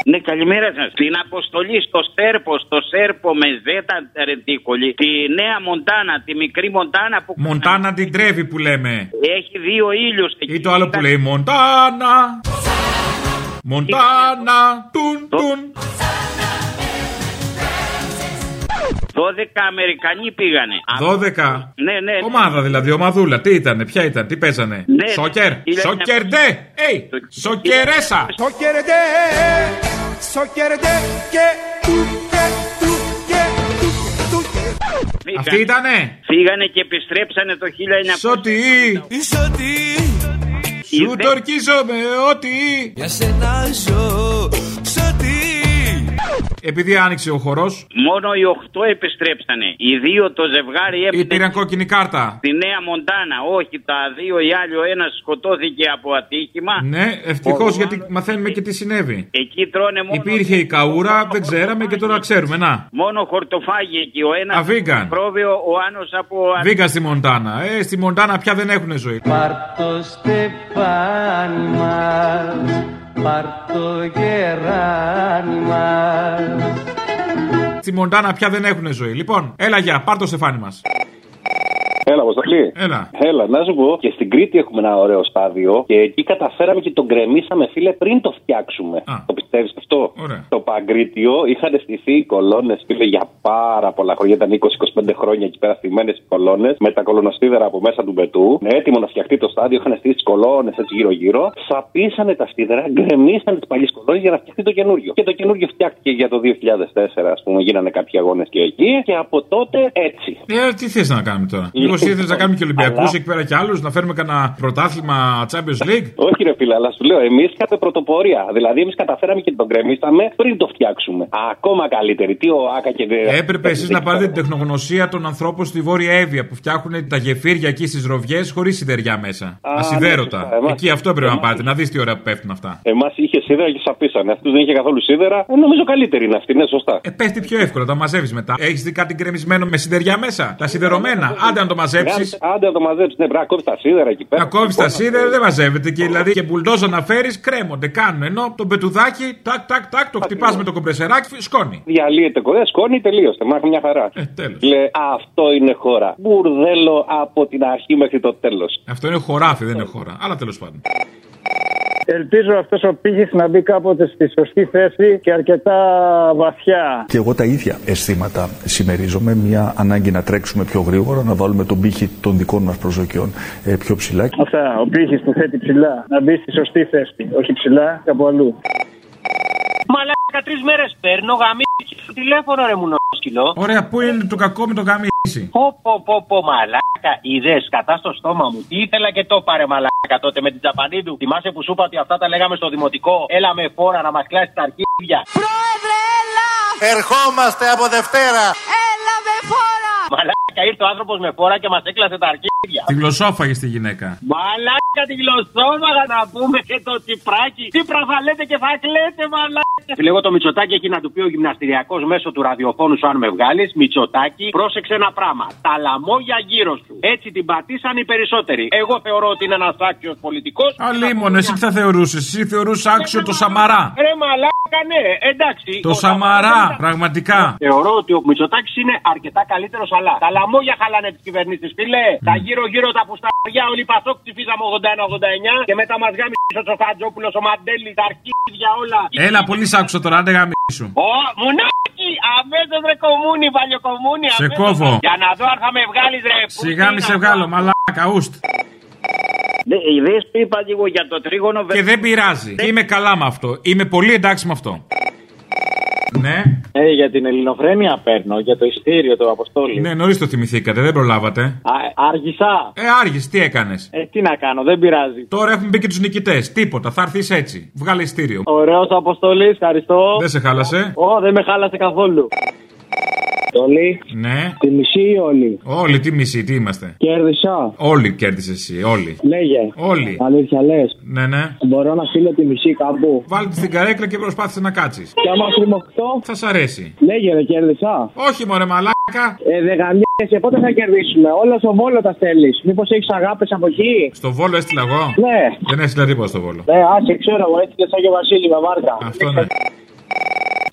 Ναι, καλημέρα σας. Την αποστολή στο Σέρπο, στο Σέρπο με Ζέτα Ρεντίκολη, τη Νέα Μοντάνα, τη μικρή Μοντάνα που Μοντάνα την τρέβει που λέμε. έχει δύο ήλιους εκεί. Ή το άλλο που λέει Μοντάνα. Μοντάνα. Τουν, τουν. Αμερικανοί πήγανε. 12. Ναι, ναι. Ομάδα δηλαδή, ομαδούλα. Τι ήταν, ποια ήταν, τι παίζανε; Ναι. Σόκερ. Είναι- Σόκερ ντε. Έι, σοκερέσα. Σοκερδέ, σοκερδέ και του και του και του του και. Αυτή ήτανε; Φύγανε και επιστρέψανε το 1900. Σωτή. Σωτή. Σου το ορκίζομαι ότι. Για σένα ζω, σωτή. Επειδή άνοιξε ο χορός. Μόνο οι 8 επιστρέψανε. Οι δύο το ζευγάρι Ή έπαιρνε πήραν κόκκινη κάρτα. στη Νέα Μοντάνα. Όχι, τα δύο οι άλλοι, ο ένας σκοτώθηκε από ατύχημα. Ναι, ευτυχώς γιατί μαθαίνουμε και τι συνέβη. Εκεί τρώνε μόνο. Υπήρχε η καούρα, δεν ξέραμε και τώρα ξέρουμε. Να. Μόνο χορτοφάγι εκεί. Ο ένας Α, vegan. πρόβιο, ο άλλος από. Βγήκα στη Μοντάνα. Ε, στη Μοντάνα πια δεν έχουν ζωή. Πάρ' το στεφάνι μας, πάρ' το γεράνι μας. Στη Μοντάνα πια δεν έχουν ζωή. Λοιπόν, έλα για, πάρ το στεφάνι μας. Έλα, Αποστολή. Έλα. Έλα, να σου πω. Και στην Κρήτη έχουμε ένα ωραίο στάδιο και εκεί καταφέραμε και τον γκρεμίσαμε, φίλε, πριν το φτιάξουμε. Το πιστεύεις αυτό; Ωραία. Το Παγκρίτιο είχαν στηθεί οι κολόνες, φίλε, για πάρα πολλά χρόνια. Ήταν 20-25 χρόνια εκεί πέρα στημένες οι κολόνες με τα κολονοστίδερα από μέσα του μπετού. Ναι, έτοιμο να φτιαχτεί το στάδιο, είχαν στήσει τις κολόνες έτσι γύρω-γύρω. Σαπίσανε τα στίδερα, γκρεμίσανε τις παλιές κολόνες για να φτιαχτεί το καινούριο. Και το καινούριο φτιάχτηκε για το 2004, ας πούμε, γίνανε κάποιοι αγώνες και εκεί. Και από τότε έτσι. Ε, τι θες να κάνουμε τώρα; Λίγο εσύ ήθελε να κάνουμε και Ολυμπιακούς Αλλά- εκεί πέρα και άλλους, να φέρουμε κανένα πρωτάθλημα Champions League. Όχι, ρε φίλε, αλλά σου λέω, εμείς είχαμε πρωτοπορία. Δηλαδή, εμείς καταφέραμε και τον γκρεμίσαμε πριν το φτιάξουμε. Ακόμα καλύτερη. Τι ο Άκα και. Έπρεπε εσείς να πάρετε την τεχνογνωσία των ανθρώπων στη Βόρεια Εύβοια που φτιάχνουν τα γεφύρια εκεί στις ροβιές χωρίς σιδεριά μέσα. Α, ναι, Ασυδέρωτα. σωστά. Εμάς- Εκεί αυτό έπρεπε να πάτε, να δεις τι ώρα που πέφτουν αυτά. Εμάς είχε σίδερα και σαπίσανε. Αυτούς δεν είχε καθόλου σίδερα. Ε, νομίζω καλύτερη είναι αυτή, ναι, σωστά. Ε, πέφτει πιο εύκολα, τα μαζεύεις μετά. Έχεις δει κάτι γκρεμισμένο με σιδεριά μέσα; Τα σιδερωμένα; Άντε να το μαζέψει. Άντε να το μαζέψει, ναι, πρέπει να κόβει τα σίδερα εκεί πέρα. Να κόβει τα σίδερα δεν μαζεύεται και δηλαδή και μπουλντόζα να φέρει κρέμονται, κάνουν. Ενώ το πετουδάκι, τάκ, τάκ, τάκ, το χτυπά με το κομπρεσεράκι, σκόνη. Διαλύεται κοδέ, σκόνη, τελείωσε. Μάχη μια χαρά. Ε, τέλος. Λε, αυτό είναι χώρα. Μπουρδέλο από την αρχή μέχρι το τέλο. Αυτό είναι χωράφι, δεν είναι χώρα. Αλλά τέλο πάντων. Ελπίζω αυτός ο πύχης να μπει κάποτε στη σωστή θέση και αρκετά βαθιά. Και εγώ τα ίδια αισθήματα συμμερίζομαι. Μια ανάγκη να τρέξουμε πιο γρήγορα, να βάλουμε τον πύχη των δικών μας προσδοκιών ε, πιο ψηλά. Αυτά. Ο πύχης που θέτει ψηλά. Να μπει στη σωστή θέση. Όχι ψηλά, κάπου αλλού. Μαλάκα τρεις μέρες παίρνω γαμίτσι στο τηλέφωνο ρε μου σκυλό. Ωραία, πού είναι το κακό με το γαμίσι. Πω πω πω πω μαλάκα είδες κατά στο στόμα μου. Τι ήθελα και το πάρε μαλάκα τότε με την Τζαπανίδου. Θυμάσαι που σου είπα ότι αυτά τα λέγαμε στο δημοτικό. Έλα με φόρα να μας κλάσεις τα αρχίδια. Πρόεδρε, έλα! Ερχόμαστε από Δευτέρα. Έλα με φόρα! Μαλάκα ήρθε ο άνθρωπος με φόρα και μας έκλασε τα αρχίδια. Τη γλωσσόφαγε τη γυναίκα. Μαλάκα τη γλωσσόμαγα να πούμε και το τσιπράκι. Τι θα λέτε και θα κλαίτε μαλάκα. Λέγω το Μητσοτάκι έχει να του πει ο γυμναστηριακός μέσω του ραδιοφώνου σου αν με βγάλεις. Μητσοτάκι, πρόσεξε ένα πράγμα. Τα λαμόγια γύρω σου. Έτσι την πατήσαν οι περισσότεροι. Εγώ θεωρώ ότι είναι ένας άξιος πολιτικός. Αλίμονο, εσύ τι θα θεωρούσες. Εσύ θεωρούσες άξιο το Σαμαρά. Ρε μαλάκα, ναι, εντάξει. Το Ο Σαμαρά, πραγματικά. Θεωρώ ότι ο Μητσοτάκης είναι αρκετά καλύτερος, αλλά τα λαμόγια χαλάνε τις κυβερνήσεις, φίλε. Τα γύρω-γύρω τα πουσταριά, όλοι οι Πασόκ ψηφίσαμε 81-89 και μετά μας γάμισε ο Τσοφατζόπουλο, ο Μαντέλη, τα αρχίδια όλα. Έλα, πολύ σ' άκουσα τώρα, άντε γαμίσου. Ω, μουνάκι! Αμέσως ρε κομμούνι, παλιοκομμούνι. Σε αμέσως. κόβω. Για να δω αν θα με βγάλεις ρε. Σιγά μη σε βγάλω, μαλάκα, ουστ. Ναι, είδε που είπα λίγο για το τρίγωνο. Και δεν πειράζει. Είμαι καλά με αυτό. Είμαι πολύ εντάξει με αυτό. Ναι. Ε, για την ελληνοφρένεια παίρνω, για το ειστήριο του Αποστόλη. Ναι, νωρίς το θυμηθήκατε, δεν προλάβατε. Α, άργησα. Ε, άργησες, τι έκανες; Ε, τι να κάνω, δεν πειράζει. Τώρα έχουμε μπει και τους νικητές. Τίποτα, θα έρθεις έτσι. Βγάλε ειστήριο. Ωραίος Αποστολή, ευχαριστώ. Δεν σε χάλασε; Ω, δεν με χάλασε καθόλου. Όλοι. Ναι. Τη μισή ή όλοι. Όλοι, τι μισή, τι είμαστε; Κέρδισα. Όλοι κέρδισε εσύ, όλοι. Λέγε. Όλοι. Αλήθεια λες; Ναι, ναι. Μπορώ να στείλω τη μισή κάπου; Βάλτε στην καρέκλα και προσπάθησε να κάτσεις. Και άμα κρυμωχτώ. Θα σ' αρέσει. Λέγε, ρε, κέρδισα. Όχι, μωρέ, μαλάκα. Ε, δεν γαμιέσαι, πότε θα κερδίσουμε; Όλα στο βόλο τα στέλνεις. Μήπως έχεις αγάπη από εκεί; Στο βόλο έστειλα εγώ. Ναι. Δεν έστειλα τίποτα στο βόλο. Ναι, άσε, ξέρω, μου έτσι και σαν και Βασίλη με βάρκα. Αυτό ναι.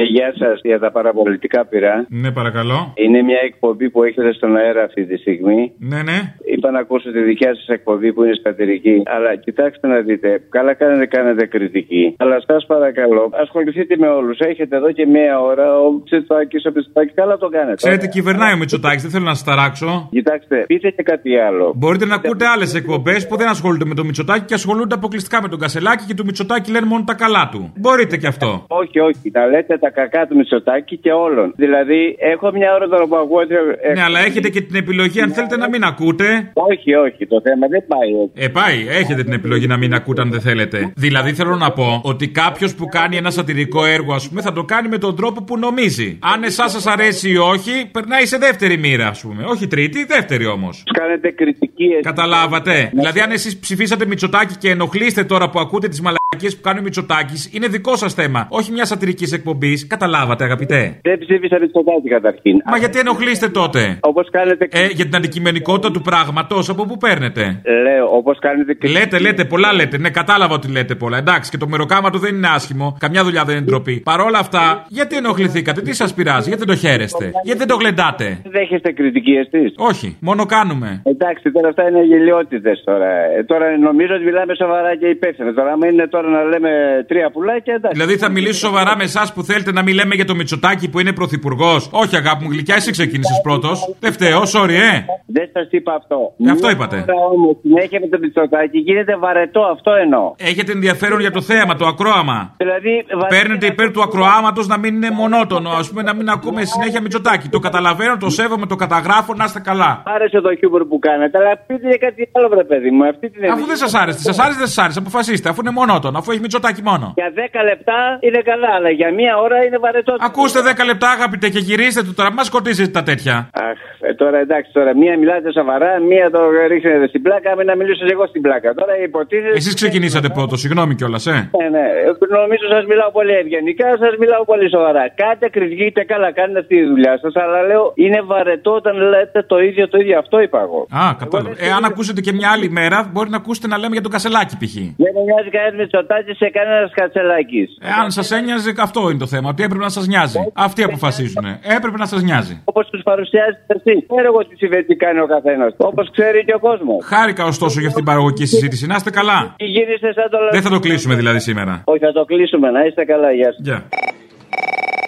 Ε, Γεια σας για τα παραπολιτικά πειρά. Ναι, παρακαλώ. Είναι μια εκπομπή που έχετε στον αέρα αυτή τη στιγμή. Ναι, ναι. Είπα να ακούσω τη δικιά σας εκπομπή που είναι σατυρική. Αλλά κοιτάξτε να δείτε, καλά κάνετε, κάνετε κριτική. Αλλά σας παρακαλώ, ασχοληθείτε με όλους. Έχετε εδώ και μία ώρα ο Τσιτσάκης, ο Πιστάκη, καλά το κάνετε. Ξέρετε, κυβερνάει ο Μητσοτάκης, δεν θέλω να σας ταράξω. Κοιτάξτε, πείτε και κάτι άλλο. Μπορείτε να ακούτε άλλες εκπομπές που δεν ασχολούνται με το Μητσοτάκη και ασχολούνται αποκλειστικά με τον Κασελάκη και του Μητσοτάκη λένε μόνο τα καλά του. Μπορείτε κι αυτό. Όχι, όχι. Να λέτε τα κακά του Μητσοτάκη και όλων. Δηλαδή, έχω μια ώρα τώρα που ακούω. ε, Ναι, αλλά έχετε και την επιλογή αν θέλετε να μην ακούτε. Όχι, όχι. Το θέμα δεν πάει έτσι. Ε, πάει. Έχετε την επιλογή να μην ακούτε αν δεν θέλετε. Δηλαδή θέλω να πω ότι κάποιος που κάνει ένα σατυρικό έργο, ας πούμε, θα το κάνει με τον τρόπο που νομίζει. Αν εσάς σας αρέσει ή όχι, περνάει σε δεύτερη μοίρα, ας πούμε. Όχι τρίτη, δεύτερη όμως. Κάνετε κριτική. έτσι. Καταλάβατε. Δηλαδή, αν εσείς ψηφίσατε Μητσοτάκη και ενοχλείστε τώρα που ακούτε τις μαλακίε που κάνει ο Μητσοτάκης, είναι δικό σας θέμα. Όχι μια σατυρικής εκπομπής. Καταλάβατε, αγαπητέ. Δεν ψήφισα Μητσοτάκη καταρχήν. Μα γιατί ενοχλείστε τότε; Όπως κάνετε. Ε, για την αντικειμενικότητα του πράγματος, από πού παίρνετε; Λέω, όπως κάνετε κριτική. Λέτε, λέτε, πολλά λέτε. Ναι, κατάλαβα ότι λέτε πολλά. Εντάξει, και το μεροκάματο δεν είναι άσχημο. Καμιά δουλειά δεν είναι ντροπή. Παρ' όλα αυτά, γιατί ενοχληθήκατε, τι σας πειράζει, γιατί δεν το χαίρεστε, γιατί δεν το γλεντάτε; Δέχεστε κριτική εσείς; Όχι, μόνο κάνουμε. Εντάξει, τώρα αυτά είναι γελιότητες τώρα. Ε, τώρα νομίζω ότι μιλάμε σοβαρά και υπεύθυνα. Τώρα, άμα είναι τώρα να λέμε τρία πουλάκια, εντάξει. Δηλαδή θα μιλήσω σοβαρά με εσάς που θέλετε να μην λέμε για το Μητσοτάκι που είναι πρωθυπουργός. Όχι, αγάπη μου γλυκιά, εσύ ξεκίνησες πρώτος. Δεν φταίω, sorry, ε. Δεν σας είπα αυτό. Ε, αυτό είπατε. Τώρα όμως συνέχεια με το Μητσοτάκι γίνεται βαρετό, αυτό εννοώ. Έχετε ενδιαφέρον για το θέαμα, το ακρόαμα. Δηλαδή, Παίρνετε υπέρ του ακροάματος να μην είναι μονότονο, ας πούμε, να μην ακούμε συνέχεια Μητσοτάκι. Το καταλαβαίνω, το σέβομαι, το καταγράφω, να είστε καλά. άρεσε το χιούμορ που κάνετε, αλλά πείτε για κάτι άλλο, βρε παιδί μου. Αυτή την Αφού δεν σας άρεσε, σας άρεσε, δεν σας άρεσε, αποφασίστε, αφού είναι μονότονο, αφού έχει Μητσοτάκι μόνο. Για 10 λεπτά είναι καλά, αλλά για μία ώρα είναι βαρετό. Ακούστε 10 λεπτά, αγαπητέ, και γυρίστε του τώρα, μας σκοτίζετε τα τέτοια. Αχ, ε, τώρα εντάξει, τώρα μία μιλάτε σοβαρά, μία το ρίχνετε στην πλάκα, με να μιλήσω εγώ στην πλάκα. Τώρα υποτίθεται. Εσείς ξεκινήσατε πρώτος, συγγνώμη κιόλας, ε. Ναι, ναι. Ε, Νομίζω σας μιλάω πολύ ευγενικά, σας μιλάω πολύ σοβαρά. Κάντε κριτική, καλά, κάνετε αυτή τη δουλειά σας, αλλά λέω είναι βαρετό όταν λέτε το ίδιο το ίδιο. Αυτό είπα εγώ. Α, κατάλαβα. Ε, αν ακούσετε και μια άλλη μέρα, μπορεί να ακούσετε να λέμε για τον Κασελάκι π.χ. Δεν με νοιάζει κανένας Μητσοτάκη σε κανένας κατσελάκι. Ε, αν σας ένοιαζε, αυτό είναι το θέμα. Ότι έπρεπε να σας νοιάζει. Αυτοί αποφασίζουν. Έπρεπε να σας νοιάζει. Όπως τους παρουσιάζετε εσείς. Ξέρω εγώ τι συμβαίνει, τι κάνει ο καθένας. Όπως ξέρει και ο κόσμος. Χάρηκα ωστόσο για αυτήν την παραγωγική συζήτηση. Να είστε καλά. Γίνεστε σαν το Δεν θα το κλείσουμε δηλαδή σήμερα. Όχι, θα το κλείσουμε. Να είστε καλά, γεια σας. Γεια.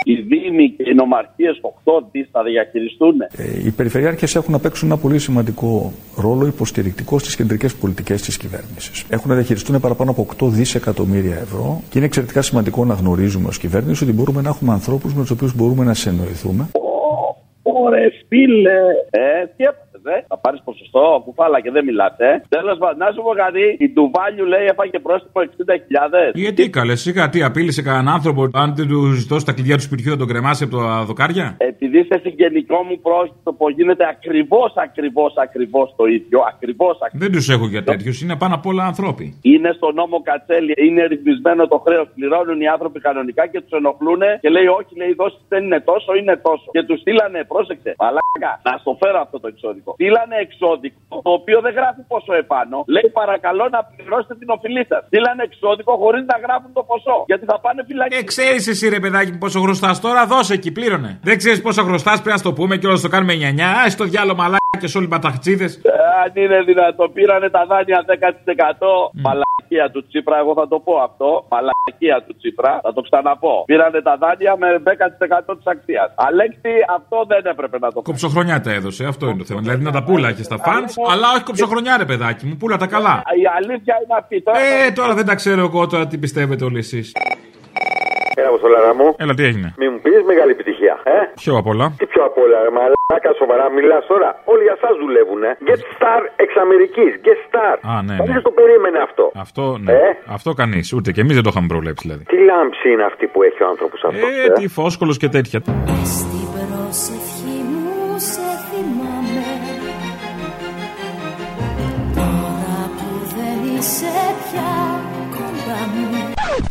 Οι Δήμοι και οι νομαρχίες 8 δις θα διαχειριστούν. Ε, Οι περιφερειάρχες έχουν να παίξουν ένα πολύ σημαντικό ρόλο υποστηρικτικό στις κεντρικές πολιτικές της κυβέρνησης. Έχουν να διαχειριστούν παραπάνω από 8 δισεκατομμύρια ευρώ και είναι εξαιρετικά σημαντικό να γνωρίζουμε ως κυβέρνηση ότι μπορούμε να έχουμε ανθρώπους με τους οποίους μπορούμε να συνεννοηθούμε. Ωραία, φίλε. Ε, τι έπαθε, ε; Θα πάρεις ποσοστό, κουφάλα και δεν μιλάτε. Τέλος πάντων, να σου πω κάτι. Η Ντουβάλιου λέει έφαγε πρόστιμο 60.000. Γιατί καλέ, σιγά τι απείλησε κανέναν άνθρωπο, αν δεν του δώσει τα κλειδιά του σπιτιού θα τον κρεμάσει από τα δοκάρια; Επειδή είστε συγγενικό μου πρόσωπο, γίνεται ακριβώς, ακριβώς, ακριβώς το ίδιο. Ακριβώς, Δεν τους έχω για τέτοιους, είναι πάνω απ' όλα ανθρώποι. Είναι στο νόμο Κατσέλη, είναι ρυθμισμένο το χρέος. Πληρώνουν οι άνθρωποι κανονικά και τους ενοχλούν και λέει: Όχι, λέει, δώσει δεν είναι τόσο, είναι τόσο. Και τους στείλανε, πρόσεξε, μαλάκα, να στο φέρω αυτό το εξώδικο. Στείλανε εξώδικο, το οποίο δεν γράφει ποσό επάνω. Λέει: Παρακαλώ να πληρώσετε την οφειλή σας. Στείλανε εξώδικο χωρίς να γράφουν το ποσό. Γιατί θα πάνε φυλακή. Ε, ξέρεις εσύ ρε παιδάκι μου πόσο χρωστά τώρα, δώσε εκεί, πλήρωνε. Δεν ξέρεις πόσο χρωστά, πρέπει να στο πούμε και όλος το κάνουμε 9. Α το διάλογο μαλάκια σε όλοι οι παταχτσίδε. Ε, αν είναι δυνατό, πήρανε τα δάνεια 10%. Μαλακία του Τσίπρα, εγώ θα το πω αυτό. Μαλακία του Τσίπρα, θα το ξαναπώ. Πήρανε τα δάνεια με 10% της αξίας. Αλέξη, αυτό δεν έπρεπε να το πω. Κοψοχρονιά τα έδωσε, αυτό είναι το θέμα. Δηλαδή να τα πουλάχε στα φαν, αλλά όχι κοψοχρονιά ρε παιδάκι μου, πούλα τα καλά. Η αλήθεια είναι αυτή. Τώρα Ε, τώρα δεν τα ξέρω εγώ τώρα τι πιστεύετε όλοι εσείς. Έλα, Αποστολάρα μου. Έλα, τι έγινε; Μη μου πεις μεγάλη επιτυχία, ε. Ποιο απ' όλα. Τι πιο απ' όλα, ρε μαλάκα, σοβαρά μιλάς τώρα. Όλοι για εσάς δουλεύουν, ε. Get Star εξ Αμερικής. Get Star. Α, ναι, Κανείς ναι. δεν το περίμενε αυτό. Αυτό, ναι. Ε; Αυτό κανείς. Ούτε και εμείς δεν το είχαμε προβλέψει δηλαδή. Τι λάμψη είναι αυτή που έχει ο άνθρωπος αυτό. Ε, τι φόσκολος και τέτοια. Στην προσευχή μου σε θυμάμαι Τώρα που δεν είσαι πια κοντά μου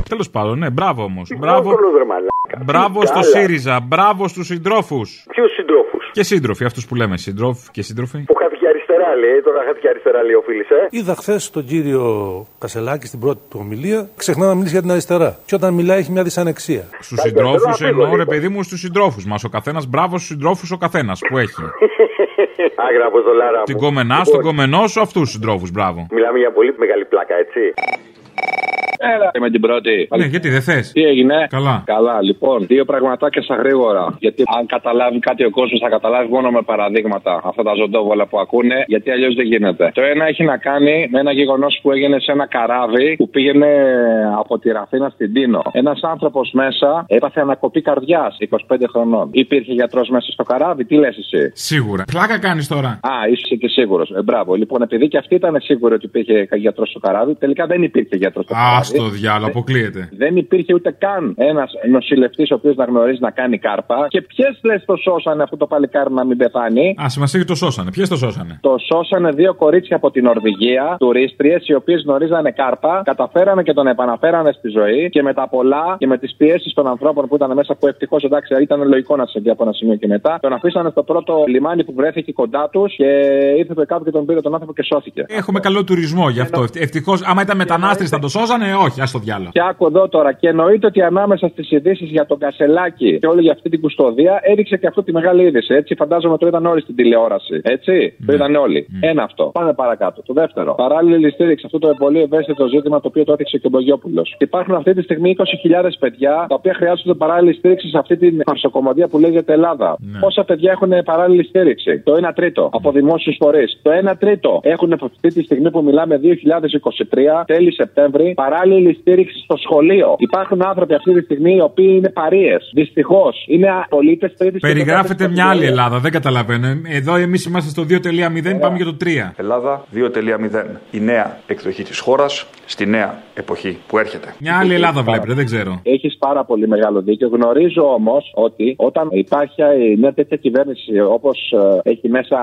Τέλος πάντων, ναι, μπράβο όμως. Μπράβο, Μπράβο, ρε μαλάκα; μπράβο Τι στο καλά. ΣΥΡΙΖΑ, μπράβο στους συντρόφους. Ποιους συντρόφους; Και σύντροφοι, αυτούς που λέμε, συντρόφοι και σύντροφοι. Που κάθε και αριστερά αριστερά λέει, τώρα χάθηκε αριστερά λέει ο φίλη, ε. Είδα χθες τον κύριο Κασελάκη στην πρώτη του ομιλία, ξεχνά να μιλήσει για την αριστερά. Και όταν μιλάει έχει μια δυσανεξία. Στους συντρόφους εννοώ, ρε παιδί μου, στους συντρόφους μας. Ο καθένας, μπράβο στους συντρόφους ο καθένας που έχει. Άγρα από το Λάρα. Την κομμενά, στον κομμενό σου, αυτούς τους συντρόφους, μπράβο. Μιλάμε για πολύ μεγάλη πλάκα, έτσι. Έλα. με την πρώτη. Ναι, γιατί δεν θες. Τι έγινε; Καλά. Καλά, λοιπόν. Δύο πραγματάκια στα γρήγορα. Γιατί αν καταλάβει κάτι ο κόσμος, θα καταλάβει μόνο με παραδείγματα αυτά τα ζωντόβολα που ακούνε, γιατί αλλιώς δεν γίνεται. Το ένα έχει να κάνει με ένα γεγονός που έγινε σε ένα καράβι που πήγαινε από τη Ραφίνα στην Τίνο. Ένας άνθρωπος μέσα έπαθε ανακοπή καρδιάς 25 χρονών. Υπήρχε γιατρός μέσα στο καράβι, τι λες εσύ; Σίγουρα. Πλάκα κάνεις τώρα. Α, είσαι και σίγουρος. Ε, μπράβο. Λοιπόν, επειδή και αυτή ήταν σίγουρη ότι υπήρχε γιατρός στο καράβι, τελικά δεν υπήρχε γιατρός στο καράβι. Α το διάλογο, αποκλείεται. Δεν υπήρχε ούτε καν ένας νοσηλευτής ο οποίος να γνωρίζει να κάνει κάρπα. Και ποιες λες το σώσανε αυτό το παλικάρι να μην πεθάνει; Α, σημασία έχει το σώσανε. Ποιες το σώσανε; Το σώσανε δύο κορίτσια από την Νορβηγία, τουρίστριες, οι οποίες γνωρίζανε κάρπα, καταφέρανε και τον επαναφέρανε στη ζωή και με τα πολλά και με τις πιέσεις των ανθρώπων που ήταν μέσα, που ευτυχώς εντάξει ήταν λογικό να σε από ένα σημείο και μετά, τον αφήσανε στο πρώτο λιμάνι που βρέθηκε κοντά τους και ήρθε το κάτω και τον πήρε τον άνθρωπο και σώθηκε. Έχουμε καλό τουρισμό γι' αυτό. Ευτυχώς, άμα ήταν μετανάστες θα το σώζανε, όχι, ας το διάλογο. Και άκου εδώ τώρα. Και εννοείται ότι ανάμεσα στις ειδήσεις για τον Κασελάκη και όλη για αυτή την κουστοδία έριξε και αυτό τη μεγάλη είδηση. Έτσι, φαντάζομαι το είδαν όλοι στην τηλεόραση. Έτσι, το είδαν όλοι. Ένα αυτό. Πάμε παρακάτω. Το δεύτερο. Παράλληλη στήριξη αυτό το πολύ ευαίσθητο ζήτημα το οποίο το έθιξε και ο Μπογιόπουλος. Υπάρχουν αυτή τη στιγμή 20.000 παιδιά τα οποία χρειάζονται παράλληλη στήριξη σε αυτή την παρσοκομωδία που λέγεται Ελλάδα. Πόσα παιδιά έχουν παράλληλη στήριξη; Το 1 τρίτο από δημόσιους φορείς. Το 1 τρίτο έχουν αυτή τη στιγμή που μιλάμε 2023, τέλη Σεπτέμβρη, παράλληλη στήριξη στο σχολείο. Υπάρχουν άνθρωποι αυτή τη στιγμή οι οποίοι είναι παρείες. Δυστυχώς είναι πολίτε τρίτης Περιγράφεται μια άλλη Ελλάδα, δεν καταλαβαίνω. Εδώ εμείς είμαστε στο 2.0, πάμε για το 3. Ελλάδα 2.0. Η νέα εκδοχή της χώρας στη νέα εποχή που έρχεται. Μια άλλη Ελλάδα βλέπετε, δεν ξέρω. Έχεις πάρα πολύ μεγάλο δίκιο. Γνωρίζω όμως ότι όταν υπάρχει μια τέτοια κυβέρνηση όπως έχει μέσα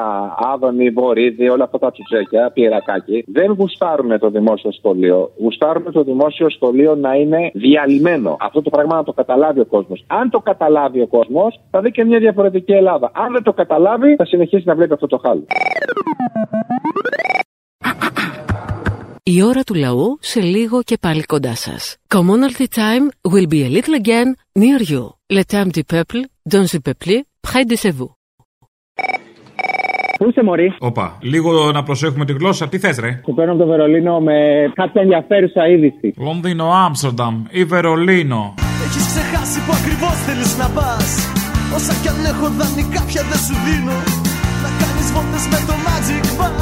Άδωνη, Βορύδη, όλα αυτά τα τσουτσέκια, πυρακάκι, δεν γουστάρουν το δημόσιο σχολείο. Γουστάρουν το δημόσιο σχολείο να είναι διαλυμένο. Αυτό το πράγμα να το καταλάβει ο κόσμος. Αν το καταλάβει ο κόσμος, θα δει και μια διαφορετική Ελλάδα. Αν δεν το καταλάβει, θα συνεχίσει να βλέπει αυτό το χάλι. Η ώρα του λαού σε λίγο και πάλι κοντά σας. Commonalty time will be a little again near you. Le temps du peuple, dans le peuple, près de chez vous. Πού είσαι, Μωρή; Όπα, λίγο να προσέχουμε τη γλώσσα. Τι θες, ρε; Σου παίρνω από το Βερολίνο με κάποια ενδιαφέρουσα είδηση. Λονδίνο, Άμστερνταμ ή Βερολίνο. Έχεις ξεχάσει που ακριβώς θέλεις να πας. Όσα κι αν έχω δανεικά πια δεν σου δίνω. Να κάνεις βόλτες με το Magic Bus.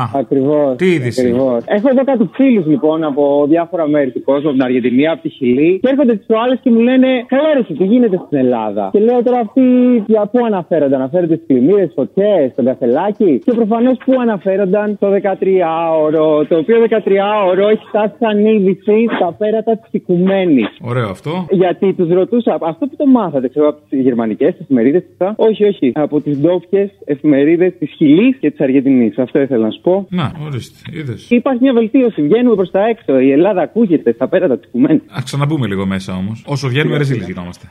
Α, Ακριβώς. Τι είδηση. Ακριβώς. Έχω εδώ κάτι φίλους λοιπόν από διάφορα μέρη του κόσμου, από την Αργεντινή, από τη Χιλή. Και έρχονται τις προάλλες και μου λένε Καλά, ρε, εσύ, τι γίνεται στην Ελλάδα; Και λέω τώρα αυτοί για πού αναφέρονται. Αναφέρονται στις πλημμύρες, φωτιές, στον καφελάκι; Και προφανώς πού αναφέρονταν το 13ωρο. Το οποίο 13ωρο έχει φτάσει σαν είδηση στα πέρατα της Οικουμένης. Ωραίο αυτό. Γιατί τους ρωτούσα, αυτό που το μάθατε, ξέρω από τις γερμανικές εφημερίδες, όχι, όχι, από τις ντόπιες εφημερίδες της Χιλής και της Αργεντινής. Αυτό ήθελα να σου πω. Να, ορίστε, είδες. Υπάρχει μια βελτίωση. Βγαίνουμε προς τα έξω. Η Ελλάδα ακούγεται στα πέρατα τη Κουμένη. Α ξαναμπούμε λίγο μέσα όμως. Όσο βγαίνουμε, ρεζίλη γινόμαστε.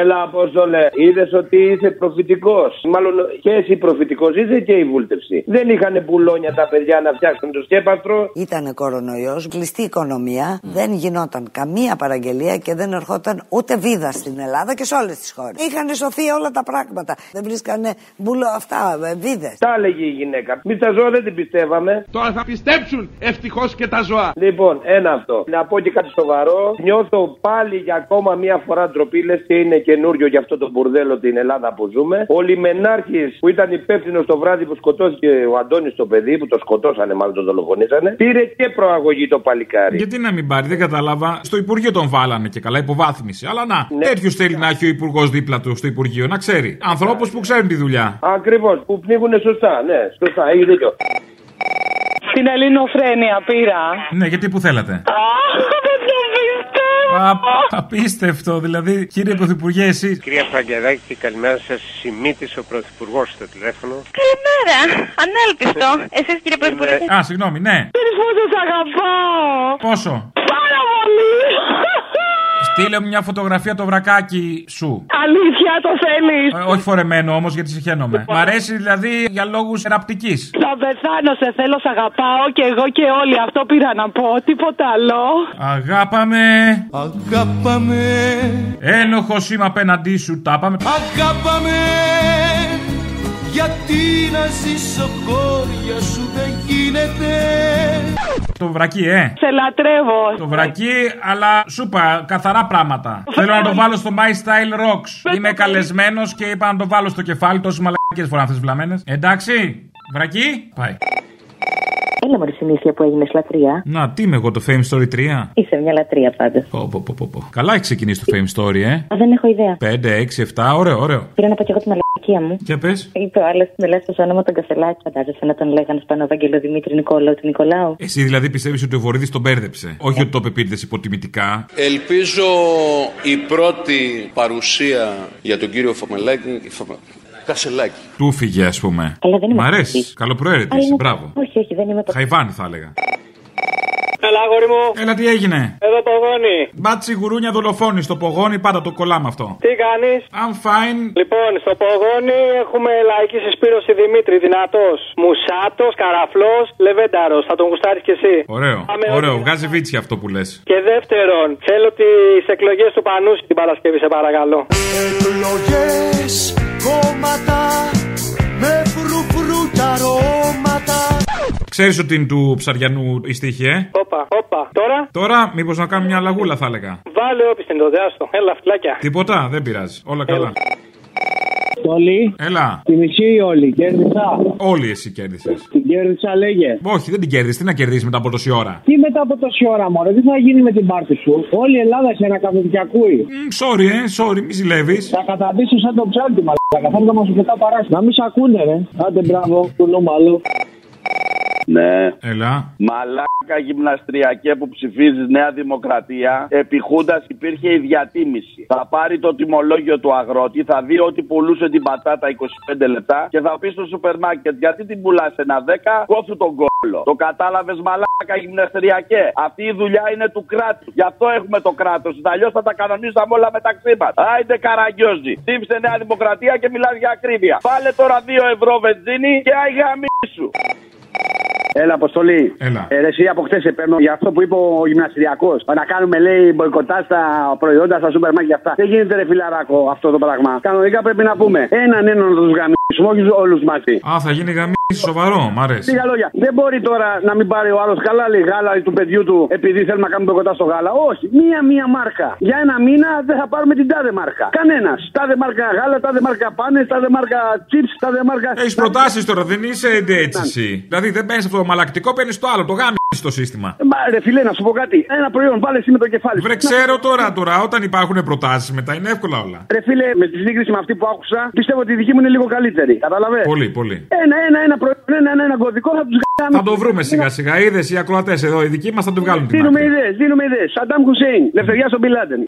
Έλα, Απόστολε, είδες ότι είσαι προφητικός. Μάλλον και εσύ προφητικός είσαι και η βούλτευση. Δεν είχαν πουλόνια τα παιδιά να φτιάξουν το σκέπαστρο. Ήταν κορονοϊός, κλειστή οικονομία, δεν γινόταν καμία παραγγελία και δεν ερχόταν ούτε βίδα στην Ελλάδα και σε όλες τις χώρες. Είχαν σωθεί όλα τα πράγματα. Δεν βρίσκανε μπουλο αυτά, ε, βίδες. Τα έλεγε η γυναίκα. Μη τα ζώα δεν την πιστεύαμε. Τώρα θα πιστέψουν ευτυχώς και τα ζώα. Λοιπόν, ένα αυτό. Να πω και κάτι σοβαρό. Νιώθω πάλι για ακόμα μία φορά ντροπή, λες και είναι καινούριο για αυτό το μπουρδέλο την Ελλάδα που ζούμε. Ο Λιμενάρχης που ήταν υπεύθυνο το βράδυ που σκοτώθηκε ο Αντώνης το παιδί, που το σκοτώσανε, μάλλον το δολοφονήσανε, πήρε και προαγωγή το παλικάρι. Γιατί να μην πάρει, δεν κατάλαβα. Στο Υπουργείο τον βάλανε και καλά, υποβάθμιση. Αλλά να, ναι. τέτοιους θέλει να έχει ο Υπουργός δίπλα του στο Υπουργείο, να ξέρει. Ανθρώπους που ξέρουν τη δουλειά. Ακριβώς, που πνίγουν σωστά, ναι, σωστά, έχει δίκιο. Την ελληνοφρένεια πήρα. Ναι, γιατί που θέλατε. δεν το πιστεύω. Α, απίστευτο, δηλαδή, κύριε Πρωθυπουργέ, εσείς. Κυρία Φραγκεδάκη, καλημέρα σας. Σημείτη ο Πρωθυπουργός στο τηλέφωνο. Καλημέρα. Ανέλπιστο. Εσείς κύριε Πρωθυπουργέ. Α, συγγνώμη, ναι. Πόσο σας αγαπάω. Πόσο; Πάρα πολύ. Στείλε μου μια φωτογραφία το βρακάκι σου. Αλήθεια το θέλεις; Ε, όχι φορεμένο όμως γιατί συχαίνομαι. Μ' αρέσει δηλαδή για λόγους εραπτικής. Θα πεθάνω, σε θέλω, σ' αγαπάω και εγώ και όλοι. Αυτό πήρα να πω. Τίποτα άλλο. Αγάπαμε. Αγάπαμε. Ένοχο είμαι απέναντί σου, τα πάμε. Αγάπαμε. Γιατί να ζήσω χώρια σου δεν γίνεται. Το βρακί, ε. Σε λατρεύω. Το βρακί, αλλά σου είπα καθαρά πράγματα. Θέλω να το βάλω στο My Style Rocks. Είμαι καλεσμένος και είπα να το βάλω στο κεφάλι. Τόσες μαλακίες φορά αυτές βλαμμένες. Εντάξει, βρακί, πάει. Έλα μωρή συνήθεια που έγινε λατρεία. Να, τι είμαι εγώ το Fame Story 3. Είσαι μια λατρεία πάντως. Πω, πω, πω, πω, πω. Καλά έχει ξεκινήσει το Fame Story, ε. Α, δεν έχω ιδέα. 5, 6, 7, ωραίο, ωραίο. Πήρα να πω και εγώ τη μαλακία μου. Για πες. Είπε ο άλλος με λε το όνομα τον Κασελάκη. Φαντάζεσαι να τον λέγανε στον Ευαγγελό Δημήτρη Νικόλαο του Νικολάου. Εσύ δηλαδή πιστεύεις ότι ο Βορύδης τον μπέρδεψε. Όχι ότι το είπε επίτηδε υποτιμητικά. Ελπίζω η πρώτη παρουσία για τον κύριο Φαμελάκη. Φαμε- Κασελάκη. Του φύγε, ας πούμε. Αλλά δεν είμαι Μ' αρέσει. αυτή. Καλοπροαίρετη. Αλλά είσαι, είναι- Μπράβο. Όχι, όχι, δεν είμαι το. Χαϊβάνι θα έλεγα. Έλα, αγόρι μου. Έλα, τι έγινε; Εδώ πογόνι. Μπάτσι γουρούνια δολοφόνη στο πογόνι, πάντα το κολλάμε αυτό. Τι κάνεις; I'm fine. Λοιπόν, στο πογόνι έχουμε λαϊκή συσπήρωση Δημήτρη, δυνατός. Μουσάτος, καραφλός, λεβένταρος. Θα τον γουστάρεις κι εσύ. Ωραίο. Πάμε Ωραίο. όλοι. Βγάζει βίτσι αυτό που λες. Και δεύτερον, θέλω τις εκλογές του Πανούση την Παρασκευή, σε παρακαλώ. Εκλογές, κόμματα με φρουφρού και αρώματα. Ξέρεις ότι είναι του ψαριανού η στίχη, ε; Όπα, όπα. Τώρα, Τώρα, μήπως να κάνουμε μια λαγούλα, θα έλεγα. βάλε όπι στην τότε, άστο. Έλα, φυλάκια. Τίποτα, δεν πειράζει. Όλα καλά. Όλοι. Έλα. Τη μισή ή όλοι. Κέρδισα. Όλοι εσύ κέρδισες. Την κέρδισα, λέγε. Όχι, δεν την κέρδισες. Τι να κερδίσεις μετά από τόση ώρα; Τι μετά από τόση ώρα, Μωρέ, τι θα γίνει με την πάρτι σου; Όλη η Ελλάδα σε ένα καθοδική ακούει. Μ, Sorry, ε, sorry, μη ζηλεύεις. Θα καταντήσω σαν το ψάρι, μαλάκα. Θα έρθω να σου πετά παράσι. Να μην σ' ακούνε, ρε. Άντε, μπράβο, κουνούμαλο. Ναι. Έλα. Μαλάκα γυμναστριακέ που ψηφίζεις Νέα Δημοκρατία. Επί Χούντας υπήρχε η διατίμηση. Θα πάρει το τιμολόγιο του αγρότη, θα δει ότι πουλούσε την πατάτα 25 λεπτά και θα πει στο σούπερ μάρκετ γιατί την πουλάς ένα 10, κόφου τον κόλλο. Το κατάλαβες μαλάκα γυμναστριακέ. Αυτή η δουλειά είναι του κράτους. Γι' αυτό έχουμε το κράτος. Αλλιώς θα τα κανονίζαμε όλα μεταξύ μας. Άιντε καραγκιόζη. Ψήφισε Νέα Δημοκρατία και μιλάς για ακρίβεια. Πάλε τώρα 2 ευρώ βενζίνη και αγαμί σου. Έλα, Αποστολή. Έλα. Ε, ρε, εσύ από χθες σε παίρνω για αυτό που είπε ο γυμναστηριακός. Να κάνουμε, λέει, μποϊκοτά στα προϊόντα, στα σούπερ μάρκετ και αυτά. Δεν γίνεται, ρε φιλαράκο, αυτό το πράγμα. Κανονικά πρέπει να πούμε έναν έναν να τους γαμίσουμε, όχι όλους μαζί. Α, θα γίνει γαμί σοβαρό, μ' αρέσει. Λίγα λόγια. Δεν μπορεί τώρα να μην πάρει ο άλλος καλά λέει γάλα του παιδιού του επειδή θέλουμε να κάνουμε κοντά στο γάλα. Όχι. Μία-μία μάρκα. Για ένα μήνα δεν θα πάρουμε την τάδε μάρκα. Κανένας. Τάδε μάρκα γάλα, τάδε μάρκα πάνες, τάδε μάρκα chips, τάδε μάρκα. Έχεις προτάσεις τώρα, δεν είσαι έτσι εσύ. Δηλαδή δεν παίρνεις αυτό το μαλακτικό, παίρνεις το άλλο, το γάμι στο σύστημα. Ε, Μα ρε φιλέ, να σου πω κάτι. Ένα προϊόν, βάλε εσύ με το κεφάλι. σου. Βρε, ξέρω τώρα, τώρα, όταν υπάρχουν προτάσεις μετά είναι εύκολα όλα. Ρε φίλε, με τη σύγκριση με αυτή που άκουσα, πιστεύω ότι η δική μου είναι λίγο καλύτερη. Κατάλαβε. Πολύ, πολύ. Ένα, ένα, ένα προϊόν, ένα, ένα, ένα κωδικό θα τους γάμει. Θα το βρούμε σιγά σιγά. Είδες οι ακροατές εδώ, οι δικοί μας θα το βγάλουν την Δίνουμε άκρη. ιδέες, δίνουμε ιδέες. Σαντάμ Χουσέιν, λευτεριά στον Μπιλάντεν.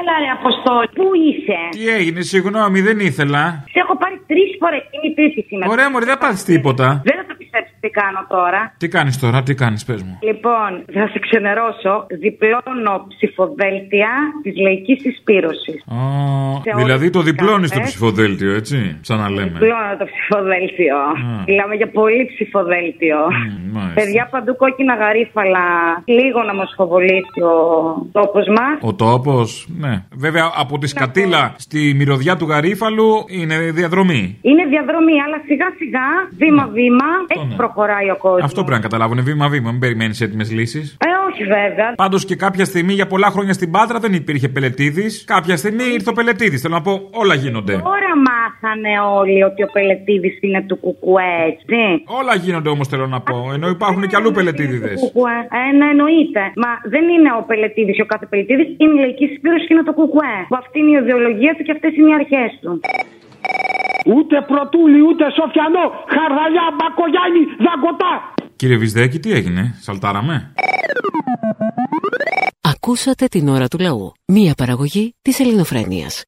Έλα ρε Αποστόλη, πού είσαι; Τι έγινε, συγγνώμη, δεν ήθελα. Σε έχω πάρει τρεις φορές. Είναι η τρίτη σήμερα. Ωραία, μωρέ, δεν πάθεις τίποτα. Δεν θα το πιστέψει τι κάνω τώρα; Τι κάνεις τώρα, τι κάνεις, πες μου. Λοιπόν, θα σε ξενερώσω. Διπλώνω ψηφοδέλτια της λαϊκής συσπήρωσης. Α, Σε δηλαδή όλες το τις διπλώνεις το κάρτες. ψηφοδέλτιο, έτσι. Σαν να λέμε. Διπλώνω το ψηφοδέλτιο. Μιλάμε για πολύ ψηφοδέλτιο. μάλιστα. Παιδιά παντού κόκκινα γαρίφαλα. Λίγο να μας φοβολήσει ο τόπος μας. Ο τόπος, ναι. Βέβαια από τη σκατήλα στη μυρωδιά του γαρίφαλου είναι διαδρομή. Είναι διαδρομή, αλλά σιγά σιγά, βήμα-βήμα, έτσι προχωράει ο κόσμος. Ναι. Αυτό πρέπει να καταλάβουν βήμα-βήμα. Μην περιμένεις έτοιμες λύσεις. Ε, όχι βέβαια. Πάντως και κάποια στιγμή για πολλά χρόνια στην Πάτρα δεν υπήρχε πελετήδης. Κάποια στιγμή ήρθε ο πελετήδης. Θέλω να πω, όλα γίνονται. Τώρα μάθανε όλοι ότι ο Πελετήδης είναι του Κουκουέ, έτσι. Όλα γίνονται όμως θέλω να πω. Ενώ υπάρχουν και αλλού πελετήδηδες. Κουκουέ. Ε, ναι, εννοείται. Μα δεν είναι ο Πελετήδης ο κάθε Πελετήδης, είναι η λαϊκή συσπήρωση και είναι το Κουκουέ. Που αυτή είναι η ιδεολογία του και αυτές είναι οι αρχές του. Ούτε πρωτούλι, ούτε σοφιανό, χαρδαλιά, μπακογιάννη, δαγκωτά. Κύριε Βυσδέκη, τι έγινε, σαλτάραμε; Ακούσατε την ώρα του λαού. Μία παραγωγή της ελληνοφρένειας.